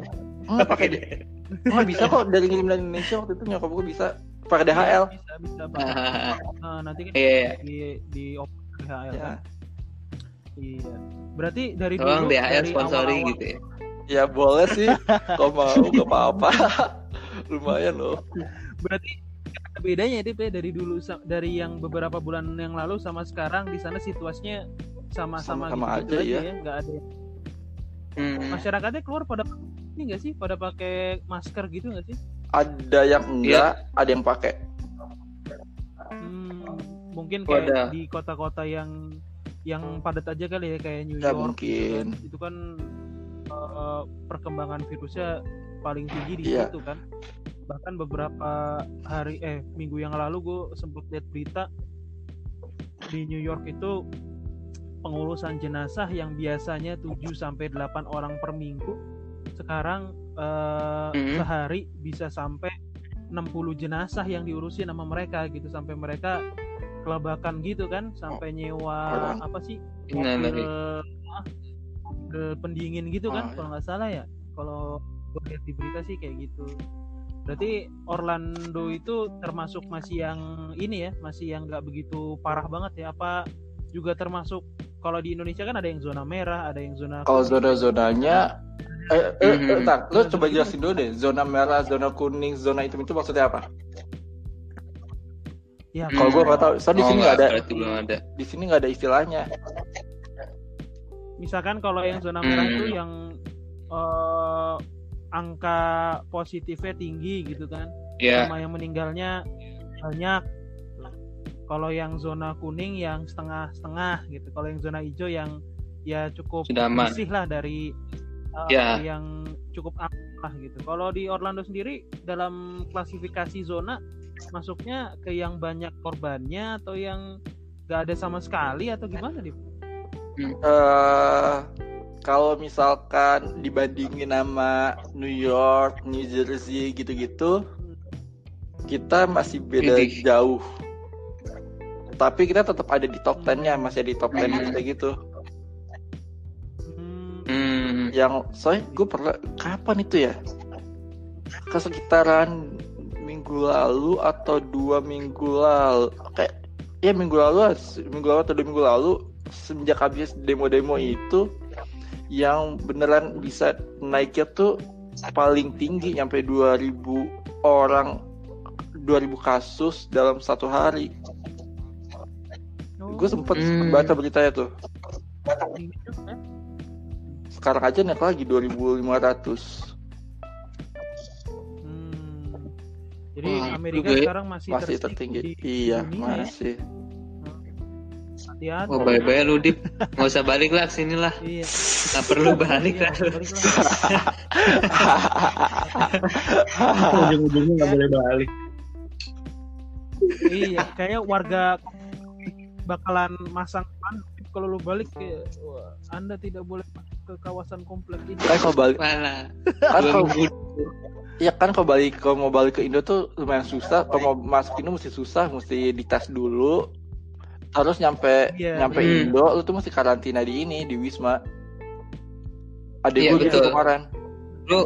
Speaker 3: nggak pakai nggak bisa kok dari ngirim dari Indonesia waktu itu nyokap gue bisa pakai DHL
Speaker 1: bisa bisa
Speaker 2: Ah,
Speaker 1: Nah, nanti kan
Speaker 2: Iya, iya.
Speaker 1: di di open DHL
Speaker 3: ya
Speaker 1: kan? Iya. Berarti dari
Speaker 2: Tolong
Speaker 1: dulu
Speaker 2: DHL
Speaker 1: dari
Speaker 2: sponsori gitu ya.
Speaker 3: ya boleh sih. Kalau mau gak apa-apa lumayan loh.
Speaker 1: Berarti ada bedanya Dip, ya? Dari dulu dari yang beberapa bulan yang lalu sama sekarang di sana situasinya sama-sama gitu,
Speaker 3: aja, ya.
Speaker 1: ya? Nggak ada
Speaker 2: Hmm.
Speaker 1: masyarakatnya keluar pada ini nggak sih? Pada pakai masker gitu nggak sih
Speaker 3: ada yang enggak ada yang pakai
Speaker 1: Hmm, mungkin
Speaker 2: Wadah.
Speaker 1: kayak di kota-kota yang yang padat aja kali ya kayak New
Speaker 3: Ya,
Speaker 1: York
Speaker 3: mungkin.
Speaker 1: gitu kan. itu kan eh, perkembangan virusnya paling tinggi di
Speaker 3: Iya.
Speaker 1: situ kan bahkan beberapa hari eh minggu yang lalu gue sempet lihat berita di New York itu pengurusan jenazah yang biasanya 7 sampai 8 orang per minggu sekarang eh,
Speaker 2: Mhm.
Speaker 1: sehari bisa sampai 60 jenazah yang diurusin sama mereka gitu. Sampai mereka kelabakan gitu kan. Sampai nyewa
Speaker 3: Orang.
Speaker 1: apa sih? Mobil, ah, mobil pendingin gitu kan
Speaker 3: Ah,
Speaker 1: kalau nggak salah ya. Kalau gue lihat di berita sih kayak gitu. Berarti Orlando itu termasuk masih yang ini ya masih yang nggak begitu parah banget ya. Apa juga termasuk kalau di Indonesia kan ada yang zona merah ada yang zona
Speaker 3: kalau zona-zonanya eh, eh, eh,
Speaker 2: Mhm.
Speaker 3: entar, lu coba jelasin dulu deh zona merah zona kuning zona hitam itu maksudnya apa?
Speaker 1: Ya
Speaker 2: Hmm.
Speaker 3: kalau gua nggak tahu. Soalnya di
Speaker 2: Oh,
Speaker 3: sini
Speaker 2: nggak,
Speaker 3: ada. di sini nggak ada istilahnya.
Speaker 1: Misalkan kalau yang zona merah
Speaker 2: Hmm.
Speaker 1: itu yang eh, angka positifnya tinggi gitu kan.
Speaker 2: Ya,
Speaker 1: sama yang meninggalnya banyak. Kalau yang zona kuning yang setengah-setengah gitu. Kalau yang zona hijau yang ya cukup bersih lah dari uh,
Speaker 2: Ya.
Speaker 1: yang cukup aman lah gitu kalau di Orlando sendiri dalam klasifikasi zona masuknya ke yang banyak korbannya atau yang gak ada sama sekali atau gimana nih
Speaker 3: eh kalau misalkan dibandingin sama New York, New Jersey gitu-gitu, kita masih beda jauh. Tapi kita tetap ada di top 10-nya, masih ada di top 10
Speaker 2: Hmm.
Speaker 3: kayak gitu.
Speaker 1: Hmm,
Speaker 3: Yang soalnya gue pernah kapan itu ya? Kesekitaran minggu lalu atau dua minggu lalu, kayak ya minggu lalu, minggu lalu atau dua minggu lalu, semenjak habis demo-demo itu yang beneran bisa naiknya tuh paling tinggi nyampe 2000 orang 2000 kasus dalam satu hari.
Speaker 1: Oh,
Speaker 3: Gue sempet
Speaker 2: Hmm.
Speaker 3: baca beritanya tuh. Sekarang aja naik lagi 2500.
Speaker 1: Hmm. Jadi
Speaker 2: Wah,
Speaker 1: Amerika
Speaker 2: juga ya.
Speaker 1: sekarang masih,
Speaker 3: Masih tertinggi.
Speaker 1: di
Speaker 3: Iya,
Speaker 1: dunia ya.
Speaker 3: masih.
Speaker 1: Hati-hati.
Speaker 2: Wah, bye-bye lu, Dip. Nggak usah balik lah, sini lah.
Speaker 1: Iya.
Speaker 2: Nggak perlu balik
Speaker 1: Iya,
Speaker 2: lah.
Speaker 4: ujung-ujungnya nggak boleh balik
Speaker 1: iya, kayak warga bakalan masang panduk kalau lu balik ke wah, Anda tidak boleh masuk ke kawasan komplek ini.
Speaker 3: Kan kalau balik,
Speaker 2: Malah.
Speaker 3: kan kalau,
Speaker 2: 2000.
Speaker 3: ya kan kalau balik kalau mau balik ke Indo tuh lumayan susah. Kalau mau masuk Indo mesti susah, mesti dites dulu. Terus nyampe
Speaker 1: Iya,
Speaker 3: nyampe
Speaker 2: bener.
Speaker 3: Indo, lu tuh mesti karantina di ini di Wisma. Adek
Speaker 2: Iya,
Speaker 3: gue gitu kemarin
Speaker 2: Lu,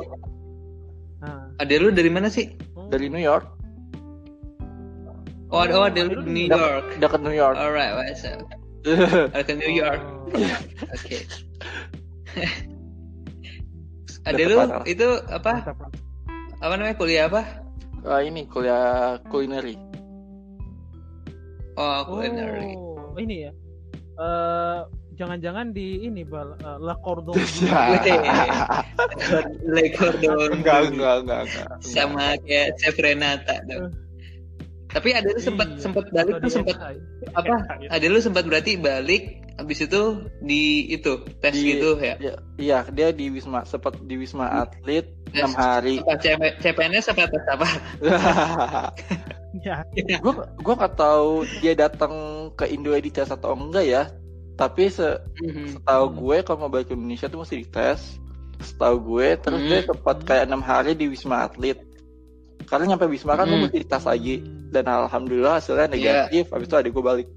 Speaker 1: Nah,
Speaker 2: ada lu dari mana sih?
Speaker 1: oh,
Speaker 3: dari New York,
Speaker 2: Oh, ada, oh, ada lu di New York.
Speaker 3: dekat New York.
Speaker 2: Alright, what's up? Ada ke New York.
Speaker 1: oh,
Speaker 2: Oke. ada lu itu apa? Apa namanya kuliah apa?
Speaker 3: Ah, ini kuliah kulineri.
Speaker 2: Oh, culinary.
Speaker 1: Oh, ini ya. Eh jangan-jangan di ini bal eh, La Cordon
Speaker 3: Ya.
Speaker 2: Le Cordon
Speaker 3: enggak,
Speaker 2: Bleu.
Speaker 3: enggak, enggak, enggak.
Speaker 2: Sama kayak Chef Renata dong. Tapi ada lu sempat
Speaker 1: Iya,
Speaker 2: sempat balik tuh sempat apa?
Speaker 1: Iya.
Speaker 2: Ada lu sempat berarti balik habis itu di itu tes
Speaker 3: Di-
Speaker 2: gitu ya.
Speaker 3: Ya, iya, dia di Wisma sempat di Wisma Atlet
Speaker 2: Tes.
Speaker 3: 6 hari.
Speaker 2: Apa CP- CPNS apa tes apa?
Speaker 1: Ya,
Speaker 3: gue gue nggak tahu dia datang ke Indo di tes atau enggak ya. Tapi se
Speaker 2: Mhm.
Speaker 3: setahu gue kalau mau balik ke Indonesia tuh mesti dites. Setahu gue terus
Speaker 2: Hmm.
Speaker 3: dia sempat kayak enam hari di Wisma Atlet. Karena nyampe Wisma kan
Speaker 2: Hmm.
Speaker 3: mesti dites lagi.
Speaker 1: Hmm.
Speaker 3: Dan alhamdulillah hasilnya negatif. Habis itu adik gue balik.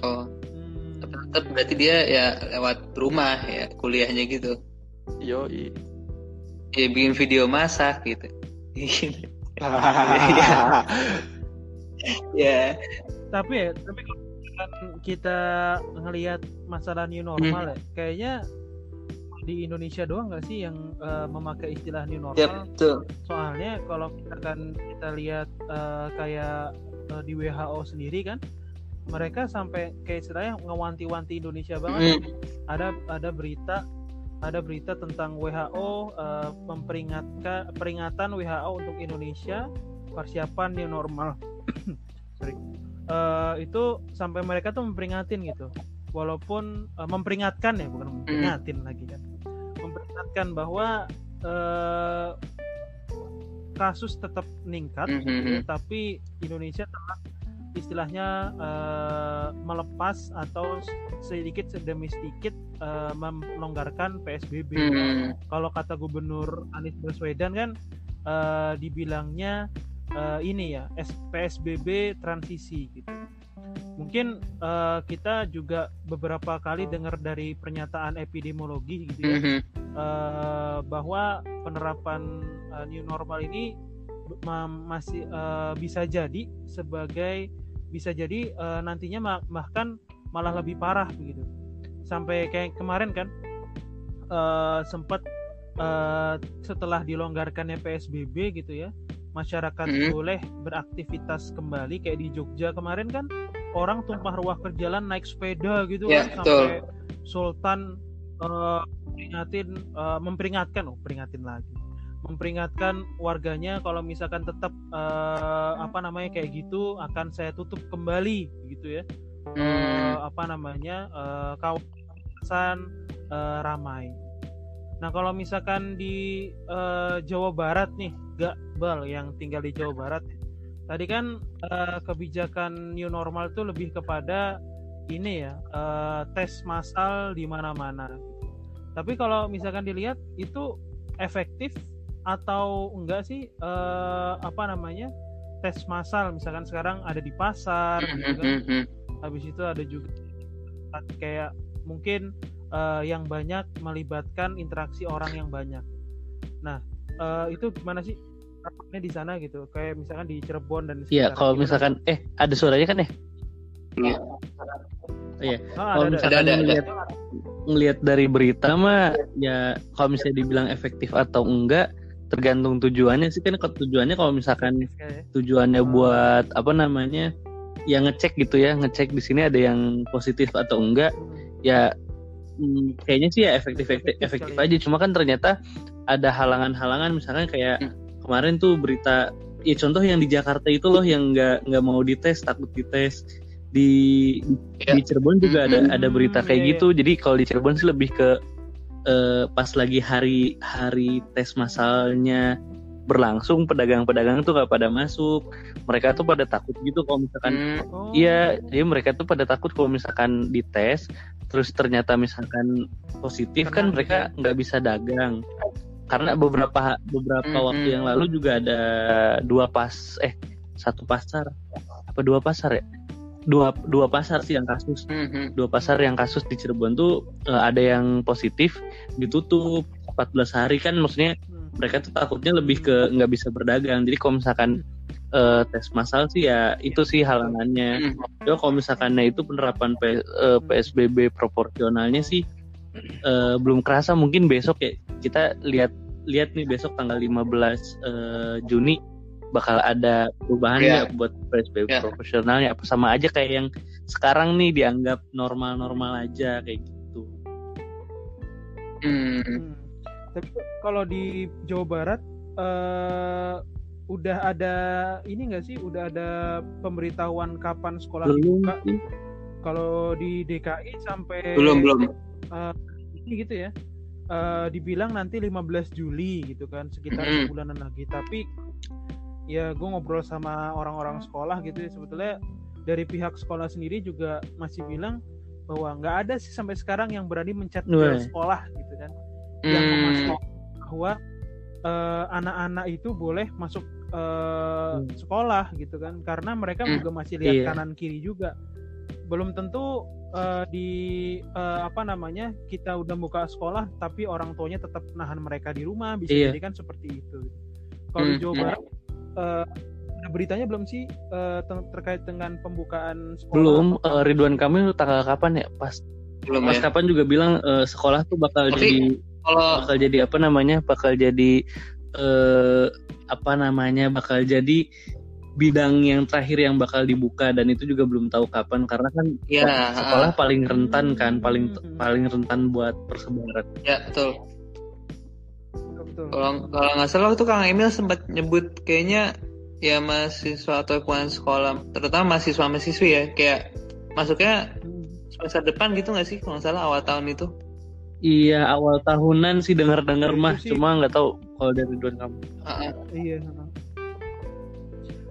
Speaker 2: Oh,
Speaker 1: Hmm.
Speaker 2: tetap berarti dia ya lewat rumah ya kuliahnya gitu.
Speaker 3: Yo,
Speaker 2: Ya bikin video masak gitu. ya.
Speaker 1: tapi ya tapi kalau kita ngelihat masalah new normal ya kayaknya di Indonesia doang nggak sih yang eh, memakai istilah new normal?
Speaker 2: Betul.
Speaker 1: soalnya kalau misalkan kita lihat eh, kayak eh, di WHO sendiri kan mereka sampai kayak istilahnya ngewanti-wanti Indonesia banget.
Speaker 2: Hmm.
Speaker 1: ada ada berita ada berita tentang WHO eh, memperingatkan peringatan WHO untuk Indonesia persiapan new normal. Sorry. Eh, itu sampai mereka tuh memperingatin gitu. Walaupun eh, memperingatkan ya bukan memperingatin lagi kan memperingatkan bahwa eh, kasus tetap meningkat
Speaker 2: Mhm.
Speaker 1: gitu, tapi Indonesia telah istilahnya eh, melepas atau sedikit demi sedikit eh, melonggarkan PSBB.
Speaker 2: Hmm.
Speaker 1: Kalau kata Gubernur Anies Baswedan kan eh, dibilangnya eh, ini ya PSBB transisi gitu. Mungkin eh, kita juga beberapa kali dengar dari pernyataan epidemiologi gitu ya
Speaker 2: Mhm.
Speaker 1: eh, bahwa penerapan eh, new normal ini masih eh, bisa jadi sebagai bisa jadi eh, nantinya bahkan malah lebih parah begitu sampai kayak kemarin kan eh, sempat eh, setelah dilonggarkannya PSBB gitu ya masyarakat
Speaker 2: Mhm.
Speaker 1: boleh beraktivitas kembali kayak di Jogja kemarin kan orang tumpah ruah ke jalan naik sepeda gitu
Speaker 2: Ya,
Speaker 1: kan
Speaker 2: betul.
Speaker 1: sampai Sultan eh, peringatin eh, memperingatkan oh peringatin lagi memperingatkan warganya kalau misalkan tetap eh, apa namanya kayak gitu akan saya tutup kembali gitu ya
Speaker 2: Hmm.
Speaker 1: apa namanya eh, kawasan eh, ramai nah kalau misalkan di eh, Jawa Barat nih gak bal yang tinggal di Jawa Barat tadi kan eh, kebijakan new normal itu lebih kepada ini ya eh, tes massal di mana-mana tapi kalau misalkan dilihat itu efektif atau enggak sih eh, apa namanya tes massal misalkan sekarang ada di pasar gitu kan.
Speaker 2: Mhm.
Speaker 1: habis itu ada juga kayak mungkin eh, yang banyak melibatkan interaksi orang yang banyak nah eh, itu gimana sih Rapatnya di sana gitu kayak misalkan di Cirebon dan
Speaker 4: Iya, kalau
Speaker 1: Gimana?
Speaker 4: misalkan eh ada suaranya kan ya?
Speaker 2: Iya.
Speaker 4: Iya.
Speaker 1: Oh,
Speaker 4: Kalau
Speaker 1: ada,
Speaker 4: misalkan
Speaker 2: Ada, ada, ada.
Speaker 4: ngelihat ngelihat dari berita mah ya kalau misalnya dibilang efektif atau enggak tergantung tujuannya sih kan kalau tujuannya kalau misalkan tujuannya buat apa namanya ya ngecek gitu ya ngecek di sini ada yang positif atau enggak ya hmm, kayaknya sih ya efektif efektif,
Speaker 1: Efektif ya.
Speaker 4: aja cuma kan ternyata ada halangan-halangan misalkan kayak
Speaker 2: Hmm.
Speaker 4: Kemarin tuh berita ya contoh yang di Jakarta itu loh yang nggak nggak mau dites takut dites. Di
Speaker 2: Ya.
Speaker 4: di Cirebon juga ada
Speaker 1: Hmm,
Speaker 4: ada berita kayak
Speaker 1: iya, iya.
Speaker 4: gitu. Jadi kalau di Cirebon sih lebih ke eh, pas lagi hari hari tes masalnya berlangsung pedagang-pedagang tuh gak pada masuk. Mereka tuh pada takut gitu kalau misalkan
Speaker 2: Hmm,
Speaker 1: Oh,
Speaker 4: Iya, jadi mereka tuh pada takut kalau misalkan dites, terus ternyata misalkan positif kan
Speaker 1: Kena
Speaker 4: mereka nggak bisa dagang. Karena beberapa beberapa
Speaker 2: Mm-mm.
Speaker 4: waktu yang lalu juga ada dua pas, eh satu pasar, apa dua pasar ya? Dua dua pasar sih yang kasus,
Speaker 2: hmm, hmm.
Speaker 4: dua pasar yang kasus di Cirebon tuh eh, ada yang positif ditutup 14 hari kan, maksudnya
Speaker 1: Hmm.
Speaker 4: mereka tuh takutnya lebih ke nggak bisa berdagang. Jadi kalau misalkan eh, tes massal sih ya itu sih halangannya.
Speaker 2: Hmm.
Speaker 4: Ya kalau misalkannya itu penerapan P- eh, PSBB proporsionalnya sih eh, belum kerasa mungkin besok ya kita lihat lihat nih besok tanggal 15 eh, Juni bakal ada perubahan
Speaker 2: Iya.
Speaker 4: nggak buat PSBB
Speaker 2: Iya.
Speaker 4: proporsionalnya apa sama aja kayak yang sekarang nih dianggap normal-normal aja kayak gitu.
Speaker 2: Hmm.
Speaker 1: Hmm. Tapi kalau di Jawa Barat eh udah ada ini nggak sih? Udah ada pemberitahuan kapan sekolah
Speaker 4: Belum
Speaker 1: dibuka? Kalau di DKI sampai
Speaker 2: Belum belum.
Speaker 1: Ini gitu ya. eh, dibilang nanti 15 Juli gitu kan, sekitar
Speaker 2: Mm-mm.
Speaker 1: sebulanan lagi. Tapi ya gue ngobrol sama orang-orang sekolah gitu ya sebetulnya dari pihak sekolah sendiri juga masih bilang bahwa nggak ada sih sampai sekarang yang berani mencet bel sekolah gitu kan yang
Speaker 2: Hmm.
Speaker 1: memastikan bahwa eh, anak-anak itu boleh masuk eh,
Speaker 4: Hmm.
Speaker 1: sekolah gitu kan karena mereka
Speaker 2: Hmm.
Speaker 1: juga masih lihat
Speaker 4: Iya.
Speaker 1: kanan kiri juga belum tentu eh, di eh, apa namanya kita udah buka sekolah tapi orang tuanya tetap nahan mereka di rumah bisa
Speaker 4: Iya.
Speaker 1: jadi kan seperti itu kalau di
Speaker 2: Hmm.
Speaker 1: Jawa Barat eh, ada beritanya belum sih eh, ter- terkait dengan pembukaan sekolah
Speaker 4: Belum eh, Ridwan Kamil tanggal kapan ya? Pas
Speaker 2: Belum
Speaker 4: pas
Speaker 2: ya.
Speaker 4: kapan juga bilang eh, sekolah tuh bakal
Speaker 2: Tapi-
Speaker 4: jadi
Speaker 2: Kalau
Speaker 4: bakal jadi apa namanya bakal jadi eh, apa namanya bakal jadi bidang yang terakhir yang bakal dibuka dan itu juga belum tahu kapan karena kan
Speaker 2: ya,
Speaker 4: sekolah paling rentan kan paling
Speaker 1: Hmm.
Speaker 4: paling rentan buat persebaran
Speaker 2: ya betul.
Speaker 1: betul
Speaker 2: Kalau kalau nggak salah tuh Kang Emil sempat nyebut kayaknya ya mahasiswa atau lingkungan sekolah, terutama mahasiswa mahasiswi ya, kayak masuknya
Speaker 1: Hmm.
Speaker 2: semester depan gitu nggak sih kalau nggak salah awal tahun itu?
Speaker 4: iya awal tahunan sih dengar dengar mah
Speaker 1: sih-
Speaker 4: cuma nggak tahu kalau dari Ridwan Kamil
Speaker 2: Heeh.
Speaker 1: Iya. heeh.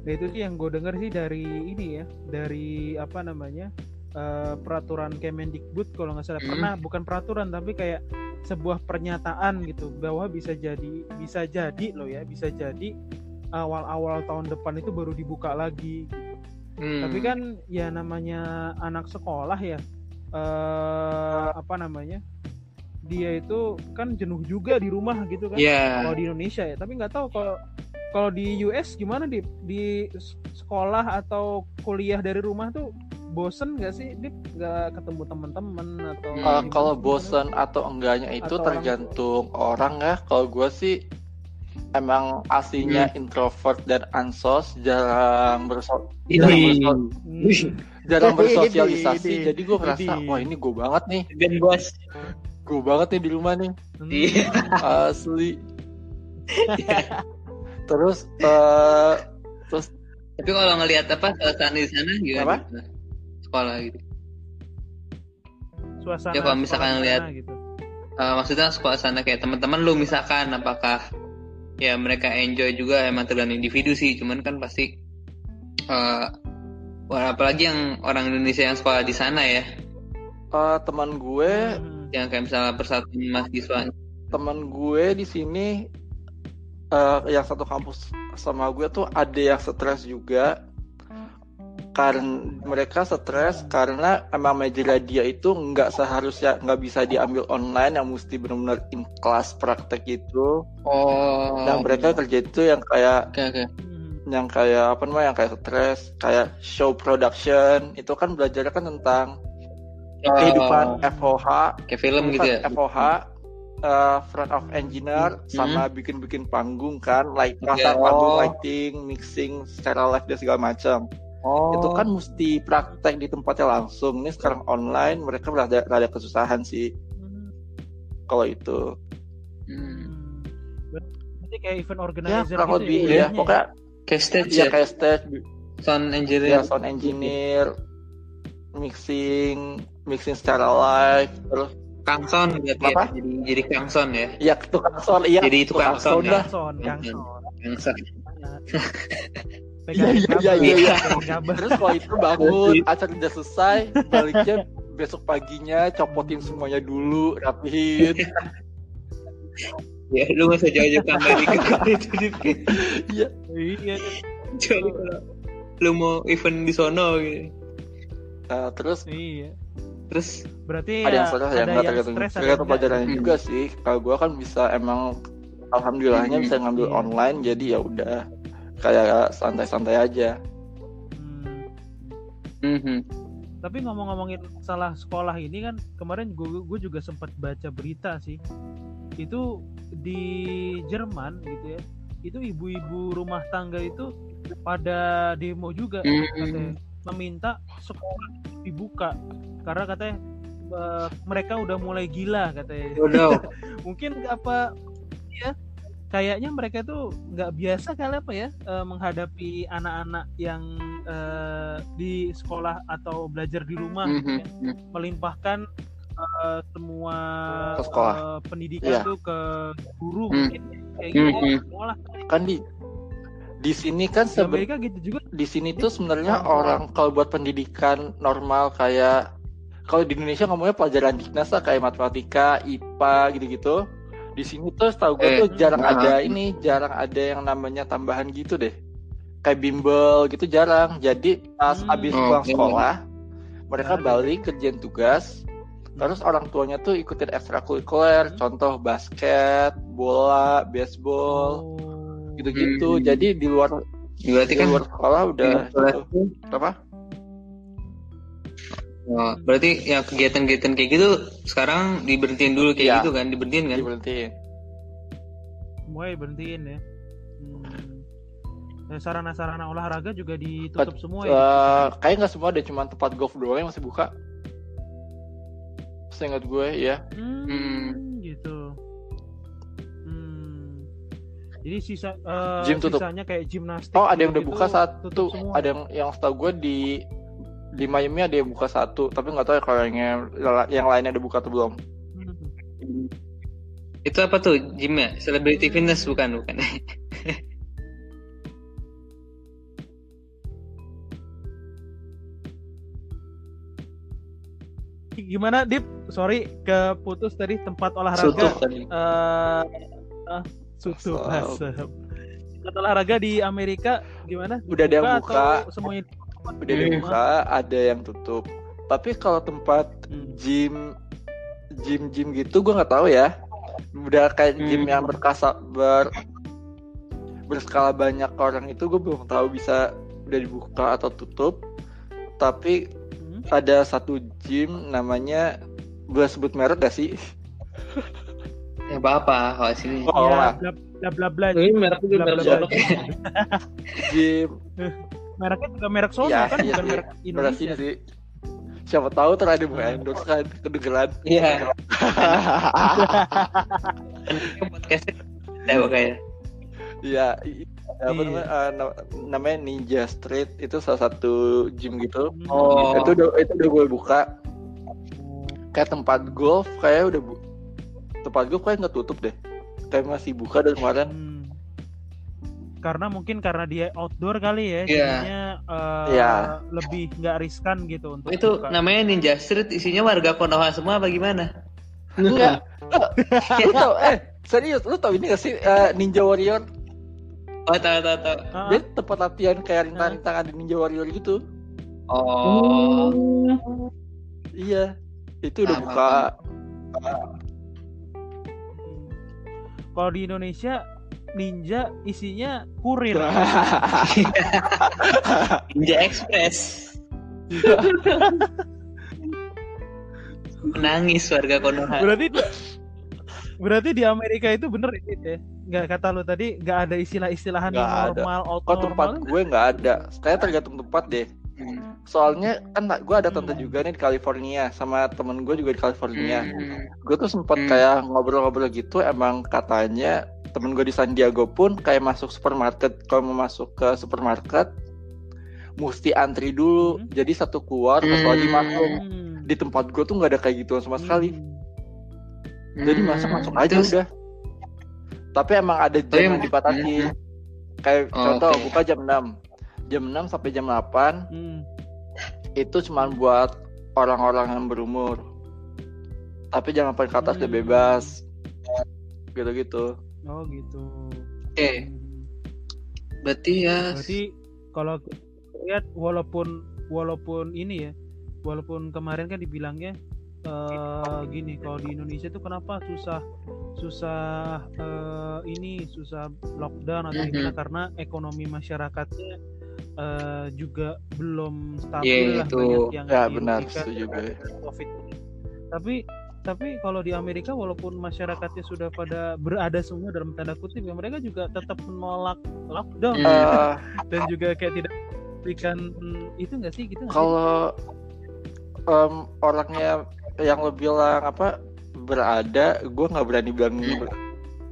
Speaker 1: Nah itu sih yang gue denger sih dari ini ya, dari apa namanya eh, peraturan Kemendikbud kalau nggak salah
Speaker 2: Hmm.
Speaker 1: pernah bukan peraturan tapi kayak sebuah pernyataan gitu bahwa bisa jadi bisa jadi loh ya bisa jadi awal-awal tahun depan itu baru dibuka lagi.
Speaker 2: Hmm.
Speaker 1: Tapi kan ya namanya anak sekolah ya eh apa namanya dia itu kan jenuh juga di rumah gitu kan
Speaker 2: ya
Speaker 1: kalau di Indonesia ya tapi nggak tahu kalau kalau di US gimana di di sekolah atau kuliah dari rumah tuh bosen nggak sih Dip nggak ketemu teman-teman atau
Speaker 3: Uh, kalau
Speaker 1: sih?
Speaker 3: bosan atau enggaknya itu
Speaker 1: Atau orang
Speaker 3: tergantung orang ya. Kalau gue sih emang aslinya introvert dan ansos, jarang berso jarang, berso-
Speaker 1: Hmm.
Speaker 3: jarang bersosialisasi.
Speaker 1: ini,
Speaker 3: Jadi gue ngerasa
Speaker 1: ini.
Speaker 3: wah ini gue banget nih,
Speaker 2: dan bos.
Speaker 3: gue banget nih di rumah nih,
Speaker 1: Hmm.
Speaker 3: Asli. Terus eh terus
Speaker 2: Tapi kalau ngelihat apa suasana di sana gimana?
Speaker 3: Apa?
Speaker 2: Sekolah gitu.
Speaker 1: suasana
Speaker 2: Ya, kalau misalkan lihat-
Speaker 1: gitu
Speaker 2: Eh, maksudnya suasana kayak teman-teman lu misalkan apakah ya mereka enjoy juga emang tergantung individu sih cuman kan pasti eh wah, apalagi yang orang Indonesia yang sekolah di sana ya
Speaker 3: eh, teman gue
Speaker 1: Hmm.
Speaker 2: yang kayak misalnya persatuan mahasiswa
Speaker 3: teman gue di sini eh, yang satu kampus sama gue tuh ada yang stres juga. Karena mereka stres karena emang majalah dia itu nggak seharusnya nggak bisa diambil online yang mesti benar-benar in class praktek itu
Speaker 2: oh
Speaker 3: dan mereka kerja itu yang kayak
Speaker 2: oke oke.
Speaker 1: Hmm.
Speaker 3: yang kayak apa namanya yang kayak stres kayak show production. Itu kan belajarnya kan tentang kehidupan FOH
Speaker 2: kayak film gitu ya.
Speaker 3: FOH eh, front of engineer sama bikin-bikin panggung kan like pasang
Speaker 2: Oh.
Speaker 3: panggung lighting mixing secara live dan segala macam.
Speaker 2: Oh.
Speaker 3: itu kan mesti praktek di tempatnya langsung. Nih sekarang online mereka rada, rada kesusahan sih kalau itu.
Speaker 2: Hmm.
Speaker 1: Berarti kayak event
Speaker 3: ya
Speaker 1: organizer
Speaker 3: kurang
Speaker 1: gitu
Speaker 3: lebih. ya
Speaker 1: jadinya
Speaker 3: pokoknya
Speaker 2: Kayak stage
Speaker 3: ya
Speaker 2: ya,
Speaker 3: kayak stage.
Speaker 2: Sound
Speaker 3: ya
Speaker 2: engineer.
Speaker 3: sound engineer mixing mixing secara live terus
Speaker 2: Kang Son berarti ya.
Speaker 3: Apa?
Speaker 2: Jadi jadi Kang Son ya.
Speaker 3: ya tukang sound iya
Speaker 2: Jadi sound ya.
Speaker 3: dah
Speaker 1: Gangson, Gangson.
Speaker 2: Kang Son.
Speaker 1: Pegang
Speaker 3: Iya, iya, iya, iya. Terus kalau itu bangun, acara udah selesai, baliknya besok paginya copotin semuanya dulu, rapihin.
Speaker 2: Ya, lu usah jauh-jauh tambah dikit itu dikit.
Speaker 1: Iya.
Speaker 2: Kecuali kalau lu mau event di sono gitu.
Speaker 3: Nah, terus
Speaker 1: Iya.
Speaker 2: Terus
Speaker 1: Berarti
Speaker 3: ada
Speaker 1: ya,
Speaker 3: yang stres, ada yang enggak tergantung tergantung pelajarannya
Speaker 2: Hmm.
Speaker 3: juga sih. Kalau gua kan bisa emang alhamdulillahnya
Speaker 2: Hmm.
Speaker 3: bisa ngambil
Speaker 1: Iya.
Speaker 3: online, jadi ya udah kayak santai-santai aja.
Speaker 1: Hmm.
Speaker 2: mhm.
Speaker 1: Tapi ngomong-ngomongin salah sekolah ini kan kemarin gue gue juga sempat baca berita sih. Itu di Jerman gitu ya. Itu ibu-ibu rumah tangga itu pada demo juga
Speaker 2: Hmm.
Speaker 1: katanya meminta sekolah dibuka karena katanya eh, mereka udah mulai gila katanya.
Speaker 2: Udah.
Speaker 1: Mungkin apa ya kayaknya mereka tuh nggak biasa kali apa ya eh, menghadapi anak-anak yang eh, di sekolah atau belajar di rumah gitu ya
Speaker 2: Mhm.
Speaker 1: melimpahkan eh, semua
Speaker 3: Ke sekolah.
Speaker 1: eh, pendidikan
Speaker 3: Iya.
Speaker 1: tuh ke guru
Speaker 2: Hmm.
Speaker 1: mungkin kayak gitu
Speaker 2: Hmm.
Speaker 1: sekolah
Speaker 3: Kan di di sini kan
Speaker 1: di
Speaker 3: seben-
Speaker 1: Amerika gitu juga
Speaker 3: di sini tuh sebenarnya
Speaker 1: orang
Speaker 3: kalau buat pendidikan normal kayak kalau di Indonesia ngomongnya pelajaran dinas lah kayak matematika, IPA gitu-gitu. Di sini tuh setahu gue
Speaker 2: Eh,
Speaker 3: tuh jarang
Speaker 2: nah.
Speaker 3: ada ini, jarang ada yang namanya tambahan gitu deh. Kayak bimbel gitu jarang. Jadi pas
Speaker 1: Hmm.
Speaker 3: abis pulang
Speaker 2: Oke.
Speaker 3: sekolah, mereka
Speaker 1: Ada.
Speaker 3: balik kerjaan tugas. Terus orang tuanya tuh ikutin ekstrakurikuler,
Speaker 1: Hmm.
Speaker 3: contoh basket, bola, baseball,
Speaker 1: Oh.
Speaker 3: gitu-gitu.
Speaker 2: Hmm.
Speaker 3: Jadi di luar
Speaker 2: Berarti
Speaker 3: di
Speaker 2: kan
Speaker 3: luar sekolah udah gitu. apa?
Speaker 2: Oh, berarti ya kegiatan-kegiatan kayak gitu sekarang diberhentiin dulu kayak
Speaker 3: Iya.
Speaker 2: gitu kan, diberhentiin kan?
Speaker 3: diberhentiin.
Speaker 1: mulai berhentiin ya Hmm. Dan sarana-sarana olahraga juga ditutup semua ya
Speaker 3: Eh, kayak nggak semua ada cuma tempat golf doang yang masih buka. Seingat gue ya.
Speaker 1: Hmm,
Speaker 2: Hmm.
Speaker 1: gitu. Hmm. Jadi sisa eh,
Speaker 3: Gym tutup.
Speaker 1: sisanya kayak gimnastik.
Speaker 3: Oh ada yang udah
Speaker 1: gitu-gitu
Speaker 3: buka satu.
Speaker 1: semua.
Speaker 3: Ada yang yang setahu gue di di Miami ada yang buka satu. Tapi nggak tahu ya kalau yang yang lainnya udah buka atau belum.
Speaker 1: Hmm.
Speaker 2: Itu apa tuh gym ya? Celebrity fitness bukan bukan.
Speaker 1: Gimana Dip? Sorry keputus tadi tempat olahraga.
Speaker 2: Sutup tadi.
Speaker 1: Eh eh, sutup. Tempat olahraga di Amerika gimana?
Speaker 3: Udah ada yang
Speaker 1: Buka
Speaker 3: buka.
Speaker 1: atau semuanya
Speaker 3: Udah ada yang
Speaker 2: Hmm.
Speaker 3: buka, ada yang tutup. Tapi kalau tempat
Speaker 1: Hmm.
Speaker 3: gym gym gym gitu gue nggak tahu ya. Udah kayak gym
Speaker 2: Hmm.
Speaker 3: yang berkasa ber berskala banyak orang itu gue belum tahu bisa udah dibuka atau tutup. Tapi
Speaker 1: Hmm.
Speaker 3: ada satu gym namanya gue sebut merek gak sih?
Speaker 2: Ya apa kalau sini.
Speaker 3: Oh,
Speaker 1: ya,
Speaker 3: lah.
Speaker 1: bla bla bla bla.
Speaker 4: Ini merek juga
Speaker 1: Bla,
Speaker 4: merek
Speaker 1: bla, bla.
Speaker 4: sono.
Speaker 3: Gym
Speaker 1: Mereknya juga merek Sony
Speaker 3: Iya,
Speaker 1: kan,
Speaker 3: iya
Speaker 1: bukan merek
Speaker 3: merek
Speaker 1: Indonesia.
Speaker 3: sini sih. Siapa tahu yang mau endorse kan kedengeran.
Speaker 2: Iya. Podcastnya ada kayak.
Speaker 3: Iya, i- i- apa
Speaker 1: Iya.
Speaker 3: namanya, na- namanya Ninja Street itu salah satu gym gitu.
Speaker 2: Oh.
Speaker 3: Itu udah itu udah gue buka. Kayak tempat golf kayak udah bu tempat golf kayak nggak tutup deh. Kayak masih buka dari kemarin.
Speaker 1: Hmm. Karena mungkin karena dia outdoor kali ya,
Speaker 2: Iya.
Speaker 1: jadinya eh,
Speaker 3: Iya.
Speaker 1: lebih nggak riskan gitu untuk
Speaker 2: Itu
Speaker 1: buka.
Speaker 2: namanya Ninja Street isinya warga Konoha semua apa gimana?
Speaker 3: Enggak. lu tau eh serius lu tau ini gak sih eh, Ninja Warrior?
Speaker 2: Oh, tahu tahu tahu.
Speaker 1: Ah,
Speaker 3: Dia tempat latihan kayak rintang-rintangan di Ninja Warrior gitu.
Speaker 2: Oh.
Speaker 3: Iya. Itu udah
Speaker 2: Paham,
Speaker 3: buka.
Speaker 1: hmm. Kalau di Indonesia ninja isinya kurir.
Speaker 2: Ninja Express. Menangis warga Konoha.
Speaker 1: Berarti berarti di Amerika itu bener ya? Nggak kata lu tadi nggak ada istilah-istilah
Speaker 3: Nggak ada.
Speaker 1: normal, out
Speaker 3: Kok tempat
Speaker 1: normal.
Speaker 3: gue nggak ada. Kayak tergantung tempat deh.
Speaker 2: Hmm.
Speaker 3: Soalnya kan gue ada tante
Speaker 1: Hmm.
Speaker 3: juga nih di California sama temen gue juga di California.
Speaker 2: Hmm.
Speaker 3: Gue tuh sempet
Speaker 2: Hmm.
Speaker 3: kayak ngobrol-ngobrol gitu. Emang katanya temen gue di San Diego pun kayak masuk supermarket. Kalau mau masuk ke supermarket mesti antri dulu.
Speaker 1: Hmm.
Speaker 3: Jadi satu keluar terus lagi
Speaker 2: Hmm.
Speaker 3: masuk.
Speaker 1: Hmm.
Speaker 3: Di tempat gue tuh nggak ada kayak gitu sama sekali.
Speaker 1: Hmm.
Speaker 3: Jadi masuk
Speaker 2: Hmm.
Speaker 3: masuk aja
Speaker 2: Terus-
Speaker 3: udah. Tapi emang ada jam yang dibatasin. Kayak
Speaker 2: Oh,
Speaker 3: contoh
Speaker 2: oke.
Speaker 3: buka jam 6. Jam 6 sampai jam 8
Speaker 1: Hmm.
Speaker 3: itu cuma buat orang-orang yang berumur. Tapi jangan sampai ke atas udah
Speaker 1: Hmm.
Speaker 3: bebas. Gitu-gitu.
Speaker 1: Oh gitu.
Speaker 2: Oke,
Speaker 1: Hmm.
Speaker 2: berarti ya
Speaker 1: Berarti kalau lihat walaupun walaupun ini ya, walaupun kemarin kan dibilangnya eh, gini kalau di Indonesia itu kenapa susah susah eh, ini susah lockdown atau
Speaker 2: Mhm.
Speaker 1: gimana karena ekonomi masyarakatnya eh, juga belum stabil lah
Speaker 2: itu.
Speaker 1: banyak yang
Speaker 3: Ya, benar, setuju gue.
Speaker 1: COVID ini. Tapi tapi kalau di Amerika walaupun masyarakatnya sudah pada berada semua dalam tanda kutip ya mereka juga tetap menolak lockdown.
Speaker 3: Eh,
Speaker 1: dan juga kayak tidak memberikan hmm, itu enggak sih gitu nggak sih?
Speaker 3: kalau em, orangnya yang lo bilang apa berada, gue nggak berani bilang
Speaker 2: Hmm.
Speaker 3: ber-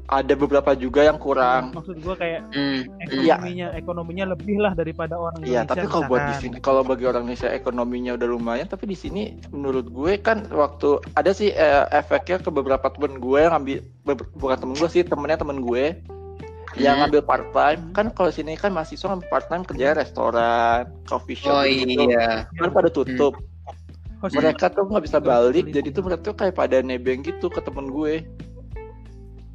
Speaker 3: ada beberapa juga yang kurang.
Speaker 1: maksud gua kayak
Speaker 2: Hmm.
Speaker 3: Iya.
Speaker 1: ekonominya ekonominya lebih lah daripada orang
Speaker 3: Iya,
Speaker 1: Indonesia
Speaker 3: tapi kalau buat di sini, kalau bagi orang Indonesia ekonominya udah lumayan, tapi di sini menurut gue kan waktu ada sih eh, efeknya ke beberapa temen gue yang ambil bukan temen gue sih, temennya temen gue yang
Speaker 2: Hmm.
Speaker 3: ngambil part time.
Speaker 1: Hmm.
Speaker 3: Kan kalau sini kan mahasiswa ngambil part time kerja restoran, coffee shop,
Speaker 2: Oh
Speaker 3: gitu.
Speaker 2: iya.
Speaker 3: kan pada tutup.
Speaker 1: Sih.
Speaker 3: Mereka tuh nggak bisa balik, jadi tuh mereka tuh kayak pada nebeng gitu ke temen gue.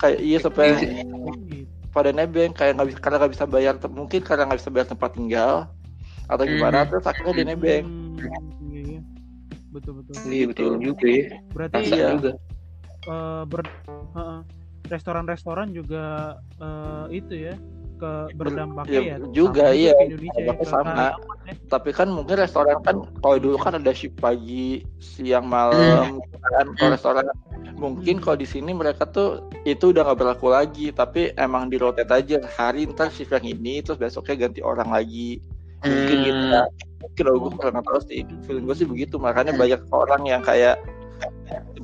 Speaker 3: Kayak iya sampai
Speaker 2: Iya.
Speaker 1: Oh, gitu.
Speaker 3: pada nebeng kayak nggak bisa karena nggak bisa bayar mungkin karena nggak bisa bayar tempat tinggal atau gimana
Speaker 2: Mhm.
Speaker 3: terus akhirnya dia nebeng.
Speaker 1: Hmm, iya, iya. betul betul
Speaker 2: Iya betul juga ya.
Speaker 1: berarti
Speaker 2: Rasa
Speaker 3: Iya.
Speaker 2: juga.
Speaker 1: eh, ber heeh. restoran-restoran juga eh, itu ya ke berdampaknya
Speaker 3: iya,
Speaker 1: ya
Speaker 3: juga,
Speaker 1: sama
Speaker 3: iya.
Speaker 1: ke Indonesia ya, ke
Speaker 3: sama.
Speaker 1: ya.
Speaker 3: Tapi kan mungkin restoran kan kalau dulu kan ada shift pagi, siang, malam kan kalau
Speaker 2: Hmm.
Speaker 3: restoran mungkin kalau di sini mereka tuh itu udah nggak berlaku lagi tapi emang di rotate aja hari ntar shift yang ini terus besoknya ganti orang lagi mungkin
Speaker 2: Hmm.
Speaker 3: gitu ya mungkin kalau gue kurang tahu sih feeling gue sih begitu makanya
Speaker 2: Hmm.
Speaker 3: banyak orang yang kayak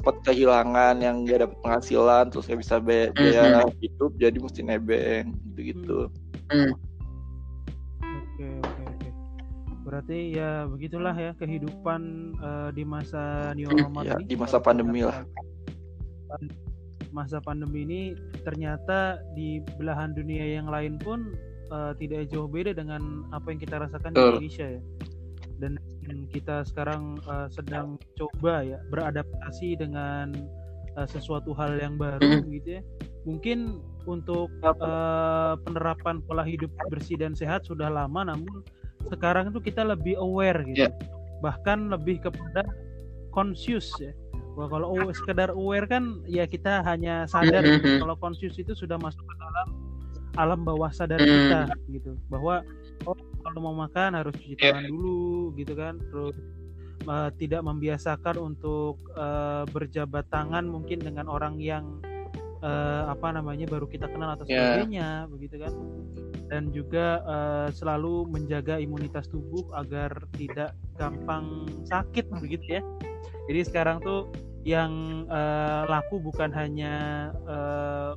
Speaker 3: sempat kehilangan yang gak dapat penghasilan terus nggak bisa bayar,
Speaker 2: Hmm.
Speaker 3: biaya hidup jadi mesti nebeng gitu gitu
Speaker 2: Hmm.
Speaker 1: Oke oke oke. Berarti ya begitulah ya kehidupan eh, di masa new normal
Speaker 3: ya
Speaker 1: ini.
Speaker 3: di masa pandemi lah
Speaker 1: Masa pandemi ini ternyata di belahan dunia yang lain pun eh, tidak jauh beda dengan apa yang kita rasakan di
Speaker 2: Betul.
Speaker 1: Indonesia ya. Dan kita sekarang eh, sedang coba ya beradaptasi dengan eh, sesuatu hal yang baru
Speaker 2: Mm.
Speaker 1: gitu ya. Mungkin untuk eh, penerapan pola hidup bersih dan sehat sudah lama namun sekarang itu kita lebih aware gitu
Speaker 2: Ya.
Speaker 1: bahkan lebih kepada conscious ya Wah, kalau aw- sekedar aware kan ya kita hanya sadar
Speaker 2: Mhm.
Speaker 1: gitu. kalau conscious itu sudah masuk ke dalam alam bawah sadar kita gitu bahwa oh kalau mau makan harus cuci
Speaker 2: Ya.
Speaker 1: tangan dulu gitu kan terus eh, tidak membiasakan untuk eh, berjabat tangan mungkin dengan orang yang eh, apa namanya baru kita kenal atau
Speaker 2: Ya.
Speaker 1: sebagainya begitu kan dan juga eh, selalu menjaga imunitas tubuh agar tidak gampang sakit begitu ya jadi sekarang tuh yang eh, laku bukan hanya eh,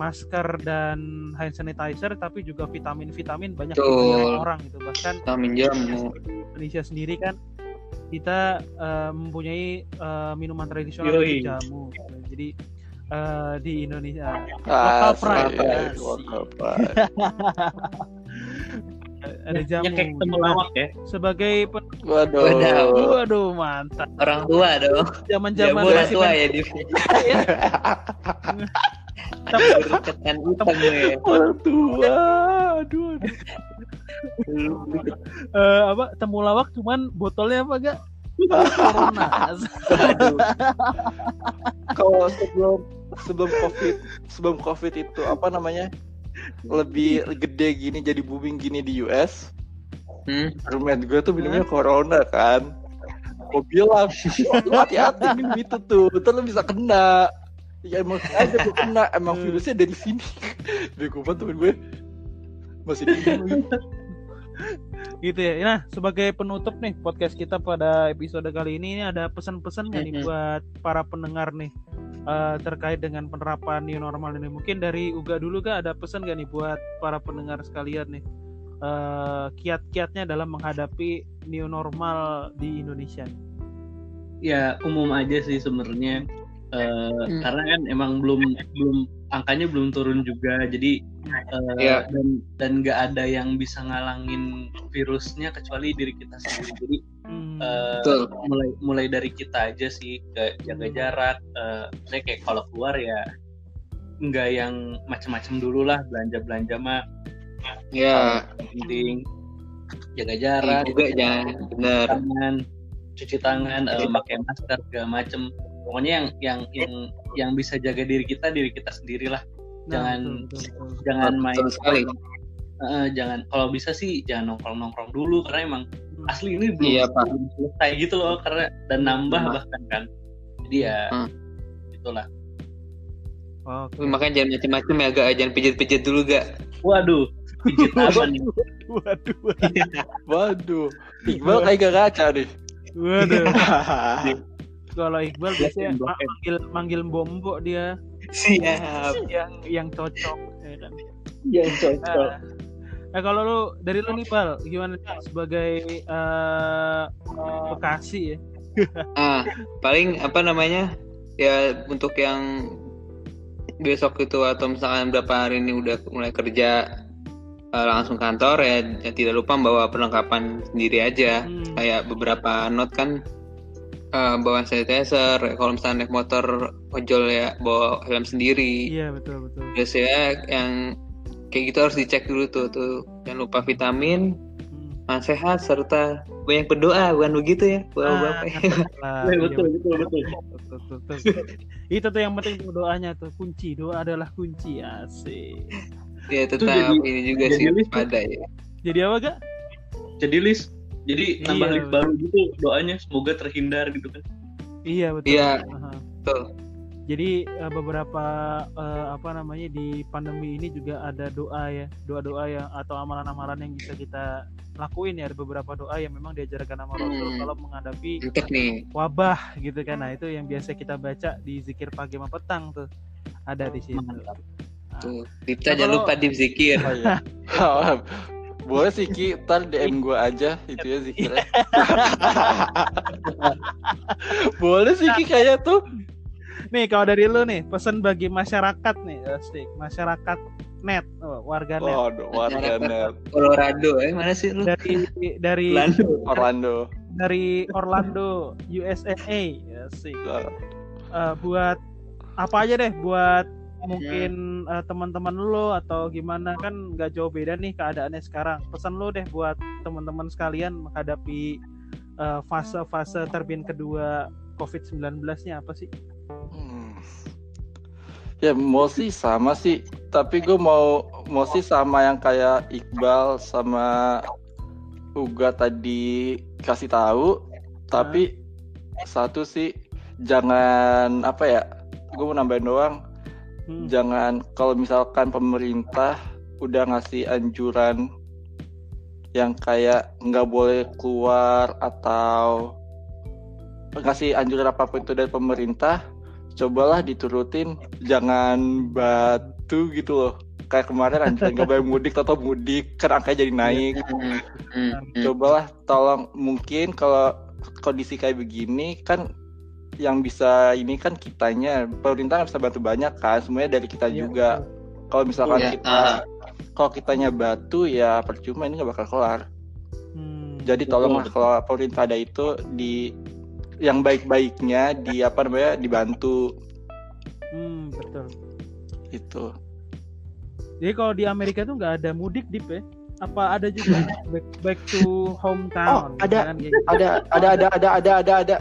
Speaker 1: masker dan hand sanitizer tapi juga vitamin-vitamin banyak dibayar orang gitu bahkan
Speaker 2: Vitamin jamu.
Speaker 1: Indonesia sendiri kan kita eh, mempunyai eh, minuman tradisional
Speaker 4: Yoi.
Speaker 1: jamu gitu. jadi eh, di Indonesia pride.
Speaker 3: Pride.
Speaker 1: ada jamu
Speaker 4: Ya kayak
Speaker 1: sebagai pen...
Speaker 3: waduh
Speaker 1: waduh mantap
Speaker 2: Orang tua dong.
Speaker 1: zaman-zaman
Speaker 2: Jamu orang
Speaker 1: masih
Speaker 2: tua ya di ketan hitam ya.
Speaker 3: orang tua. Aduh, aduh.
Speaker 1: eh, apa temulawak cuman botolnya apa gak corona
Speaker 3: kalau sebelum sebelum covid sebelum covid itu apa namanya lebih gede gini jadi booming gini di US
Speaker 2: Hmm.
Speaker 3: roommate gue tuh minumnya corona kan. Gue bilang hati-hati minum itu tuh ntar lu bisa kena ya emang aja gue kena. Emang virusnya dari sini. Bego banget temen gue. Masih bingung
Speaker 1: gitu ya. Nah, sebagai penutup nih podcast kita pada episode kali ini, ini ada pesan-pesan nggak nih buat para pendengar nih eh, terkait dengan penerapan new normal ini? Mungkin dari Uga dulu kak ada pesan nggak nih buat para pendengar sekalian nih eh, kiat-kiatnya dalam menghadapi new normal di Indonesia?
Speaker 4: ya umum aja sih sebenarnya Eh,
Speaker 2: Hmm.
Speaker 4: karena kan emang belum belum angkanya belum turun juga. Jadi eh,
Speaker 2: Iya.
Speaker 4: dan dan nggak ada yang bisa ngalangin virusnya kecuali diri kita sendiri. Jadi
Speaker 1: Hmm,
Speaker 2: Betul.
Speaker 4: mulai mulai dari kita aja sih ke jaga jarak. Eh saya kayak kalau keluar ya nggak yang macam-macam dulu lah. Belanja belanja mah
Speaker 2: Ya,
Speaker 4: penting jaga jarak
Speaker 2: juga jangan bener.
Speaker 4: tangan cuci tangan eh, pakai masker segala macem pokoknya yang yang yang yang bisa jaga diri kita diri kita sendirilah
Speaker 1: nah,
Speaker 4: jangan-
Speaker 1: betul, betul, betul.
Speaker 4: jangan main
Speaker 2: Betul sekali.
Speaker 4: eh, jangan kalau bisa sih jangan nongkrong nongkrong dulu karena emang
Speaker 1: Hmm.
Speaker 4: asli ini belum,
Speaker 2: Iya, Pak.
Speaker 4: belum selesai gitu loh karena dan nambah
Speaker 2: Hmm.
Speaker 4: bahkan kan jadi ya
Speaker 2: Hmm.
Speaker 4: itulah
Speaker 1: Oke.
Speaker 2: Makanya jangan macam-macam ya, gak jangan pijit-pijit dulu gak.
Speaker 4: waduh pijit apa nih
Speaker 1: Waduh,
Speaker 3: waduh Iqbal kayak gak kaca deh
Speaker 1: waduh. Kalau Iqbal biasanya
Speaker 4: Blok
Speaker 1: ma- manggil manggil bombo dia
Speaker 2: Siap.
Speaker 1: yang yang cocok ya kan.
Speaker 4: yang cocok
Speaker 1: Nah, nah, kalau lu dari lu nih Pal, gimana sebagai eh, Bekasi ya?
Speaker 2: Ah, paling apa namanya? Ya untuk yang besok itu atau misalkan berapa hari ini udah mulai kerja eh, langsung kantor ya, ya tidak lupa bawa perlengkapan sendiri aja.
Speaker 1: Hmm.
Speaker 2: Kayak beberapa not kan eh, bawa sanitizer, kalau misalnya naik motor ojol ya bawa helm sendiri.
Speaker 1: Iya betul betul.
Speaker 2: Terus ya yang kayak gitu harus dicek dulu tuh tuh. Jangan lupa vitamin,
Speaker 1: Hmm.
Speaker 2: makan sehat serta banyak berdoa bukan begitu ya
Speaker 1: Ah,
Speaker 2: bapak-bapak.
Speaker 1: Lah,
Speaker 4: Iya,
Speaker 1: iya,
Speaker 4: betul betul betul
Speaker 1: betul, betul, betul. Itu tuh yang penting tuh doanya tuh kunci doa adalah kunci asik.
Speaker 2: ya tetap
Speaker 4: jadi-
Speaker 2: ini juga
Speaker 4: jadi
Speaker 2: sih pada ya.
Speaker 1: Jadi apa gak?
Speaker 4: jadi list jadi nambah
Speaker 1: Iya,
Speaker 4: list baru gitu doanya semoga terhindar gitu kan
Speaker 1: Iya betul.
Speaker 2: Iya.
Speaker 1: Aha.
Speaker 2: Betul.
Speaker 1: Jadi eh, beberapa eh, apa namanya di pandemi ini juga ada doa ya, doa-doa yang atau amalan-amalan yang bisa kita lakuin ya. Ada beberapa doa yang memang diajarkan sama Rasul
Speaker 2: Hmm.
Speaker 1: kalau menghadapi
Speaker 2: nih.
Speaker 1: wabah gitu kan. Nah, itu yang biasa kita baca di zikir pagi sama petang tuh. Ada di situ.
Speaker 4: Mantap.
Speaker 1: Nah,
Speaker 2: Tuh. Dipta
Speaker 1: Nah,
Speaker 2: jangan
Speaker 1: kalau-
Speaker 2: lupa di zikir.
Speaker 3: Oh, iya. Boleh sih Ki, ntar DM gue aja itu ya zikirnya. Boleh sih Ki kayak tuh.
Speaker 1: Nih kalau dari lu nih, pesan bagi masyarakat nih, asik. Masyarakat net, oh, warga net.
Speaker 3: Waduh, warga net
Speaker 2: Colorado eh mana sih lu?
Speaker 1: Dari dari
Speaker 2: Orlando.
Speaker 3: Orlando.
Speaker 1: dari Orlando, USA. Asik.
Speaker 3: Nah,
Speaker 1: Eh, buat apa aja deh buat mungkin eh, teman-teman lo atau gimana? Kan nggak jauh beda nih keadaannya sekarang. Pesan lo deh buat teman-teman sekalian menghadapi eh, fase-fase terbit kedua COVID-19 nya apa sih?
Speaker 3: hmm. Ya sih sama sih, tapi gue mau sih sama yang kayak Iqbal sama Uga tadi kasih tahu, tapi satu sih jangan apa ya, gue mau nambahin doang,
Speaker 1: Hmm.
Speaker 3: jangan kalau misalkan pemerintah udah ngasih anjuran yang kayak nggak boleh keluar atau ngasih anjuran apa pun itu dari pemerintah cobalah diturutin jangan batu gitu loh kayak kemarin anjuran nggak boleh mudik atau mudik kan angkanya jadi naik
Speaker 2: Hmm, hmm, hmm.
Speaker 3: cobalah tolong mungkin kalau kondisi kayak begini kan yang bisa ini kan kitanya pemerintah nggak bisa bantu banyak kan semuanya dari kita
Speaker 1: Iya,
Speaker 3: juga kalau misalkan
Speaker 2: Iya,
Speaker 3: kita
Speaker 2: ah.
Speaker 3: kalau kitanya batu ya percuma ini nggak bakal kelar
Speaker 1: Hmm.
Speaker 3: jadi
Speaker 4: Betul,
Speaker 3: tolonglah
Speaker 4: betul.
Speaker 3: kalau pemerintah ada itu di yang baik-baiknya di apa namanya dibantu
Speaker 1: Hmm, betul.
Speaker 3: itu
Speaker 1: Jadi kalau di Amerika tuh nggak ada mudik dip ya? Apa ada juga back, back to hometown?
Speaker 3: Oh, ada.
Speaker 1: Kan, gitu.
Speaker 3: ada ada ada ada ada ada ada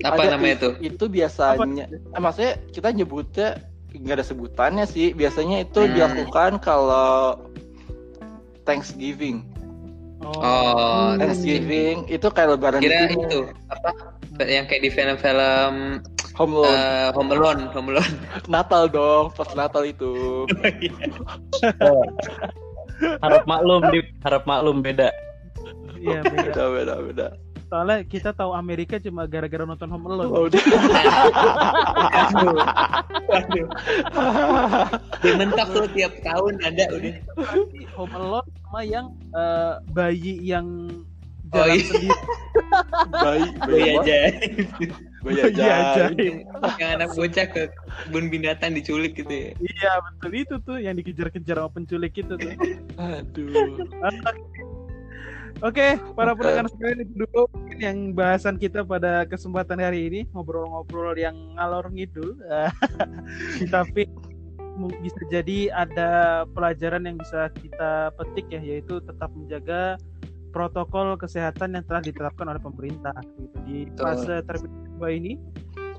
Speaker 2: Apa
Speaker 3: Ada,
Speaker 2: namanya
Speaker 3: i-
Speaker 2: tuh?
Speaker 3: itu biasanya eh, maksudnya kita nyebutnya nggak ada sebutannya sih biasanya itu
Speaker 2: Hmm.
Speaker 3: dilakukan kalau Thanksgiving
Speaker 2: Oh,
Speaker 3: Thanksgiving itu kayak lebaran
Speaker 2: kira
Speaker 3: sini.
Speaker 2: itu apa? Yang kayak di film-film
Speaker 3: Home Alone.
Speaker 2: eh, Home Alone, Home Alone.
Speaker 3: Natal dong, pas Natal itu.
Speaker 4: harap maklum di harap maklum beda
Speaker 1: Iya beda.
Speaker 3: beda beda beda.
Speaker 1: Soalnya kita tahu Amerika cuma gara-gara nonton Home Alone.
Speaker 3: Oh, udah.
Speaker 2: Waduh. Waduh. Dia mentok tuh tiap tahun ada udah.
Speaker 1: Home Alone sama yang eh, bayi yang
Speaker 2: Oh,
Speaker 1: jalan
Speaker 2: iya.
Speaker 1: sendiri.
Speaker 3: bayi
Speaker 2: Bayi aja.
Speaker 3: Bayi aja.
Speaker 2: Yang anak bocah ke kebun binatang diculik gitu ya.
Speaker 1: Iya betul itu tuh yang dikejar-kejar sama penculik itu tuh.
Speaker 3: Aduh.
Speaker 1: Oke, para pendengar sekalian itu dulu mungkin yang bahasan kita pada kesempatan hari ini ngobrol-ngobrol yang ngalor ngidul, tapi bisa jadi ada pelajaran yang bisa kita petik ya, yaitu tetap menjaga protokol kesehatan yang telah ditetapkan oleh pemerintah. Gitu. Di fase kedua ini,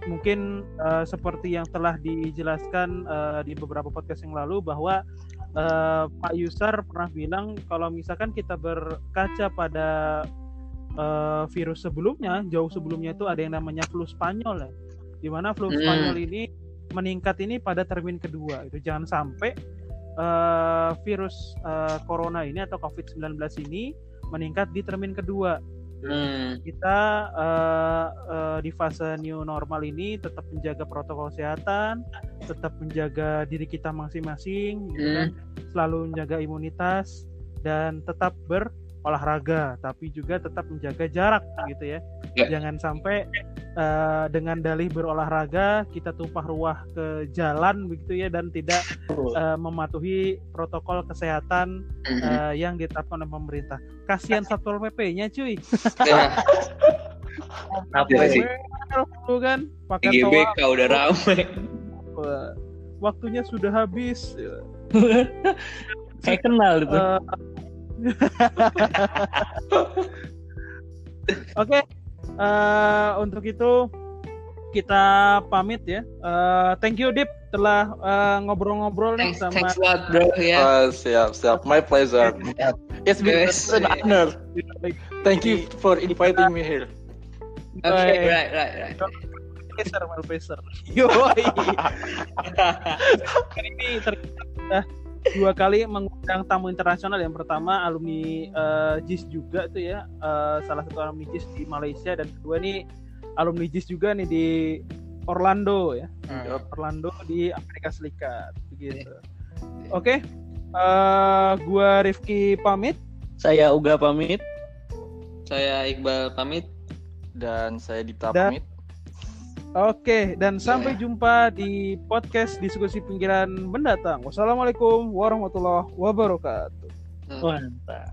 Speaker 1: mungkin eh, seperti yang telah dijelaskan eh, di beberapa podcast yang lalu bahwa eh, Pak Yusar pernah bilang kalau misalkan kita berkaca pada eh, virus sebelumnya, jauh sebelumnya itu ada yang namanya flu Spanyol ya. Di mana flu
Speaker 2: Hmm.
Speaker 1: Spanyol ini meningkat ini pada termin kedua. Itu jangan sampai eh, virus eh, corona ini atau COVID-19 ini meningkat di termin kedua
Speaker 2: Hmm.
Speaker 1: kita eh, eh, di fase new normal ini tetap menjaga protokol kesehatan, tetap menjaga diri kita masing-masing, gitu kan. selalu menjaga imunitas dan tetap berolahraga, tapi juga tetap menjaga jarak, gitu ya.
Speaker 2: Ya.
Speaker 1: Jangan sampai eh, dengan dalih berolahraga kita tumpah ruah ke jalan, begitu ya, dan tidak eh, mematuhi protokol kesehatan
Speaker 2: Mhm.
Speaker 1: eh, yang ditetapkan oleh pemerintah. Kasihan satpol pp-nya, cuy.
Speaker 2: Ya,
Speaker 4: apa
Speaker 2: Iya
Speaker 4: sih
Speaker 2: sih.
Speaker 1: Lu kan pakai
Speaker 2: GBK udah rame.
Speaker 1: Wah, waktunya sudah habis.
Speaker 4: kayak kenal itu
Speaker 1: Oke, eh, untuk itu kita pamit ya. Eh, thank you Dip telah eh, ngobrol-ngobrol nih sama
Speaker 2: thanks a lot bro ya.
Speaker 3: Ah, siap siap. My pleasure. It's been
Speaker 2: Yes.
Speaker 3: an honor. Thank you for inviting me here.
Speaker 2: Oke,
Speaker 1: Baik.
Speaker 2: right, right, right.
Speaker 1: Peser, Malpeser. Yoi. Kali ini ternyata dua kali mengundang tamu internasional. Yang pertama alumni eh, JIS juga tuh ya, eh, salah satu alumni JIS di Malaysia dan kedua nih alumni JIS juga nih di Orlando ya,
Speaker 2: Hmm.
Speaker 1: Orlando di Amerika Serikat begitu. Oke, eh, gua Rifki pamit.
Speaker 4: saya Uga pamit
Speaker 2: Saya Iqbal pamit.
Speaker 3: Dan saya Dita
Speaker 1: Dan-
Speaker 3: pamit.
Speaker 1: Oke, dan sampai jumpa di podcast diskusi pinggiran mendatang. Wassalamualaikum warahmatullahi wabarakatuh.
Speaker 4: mantap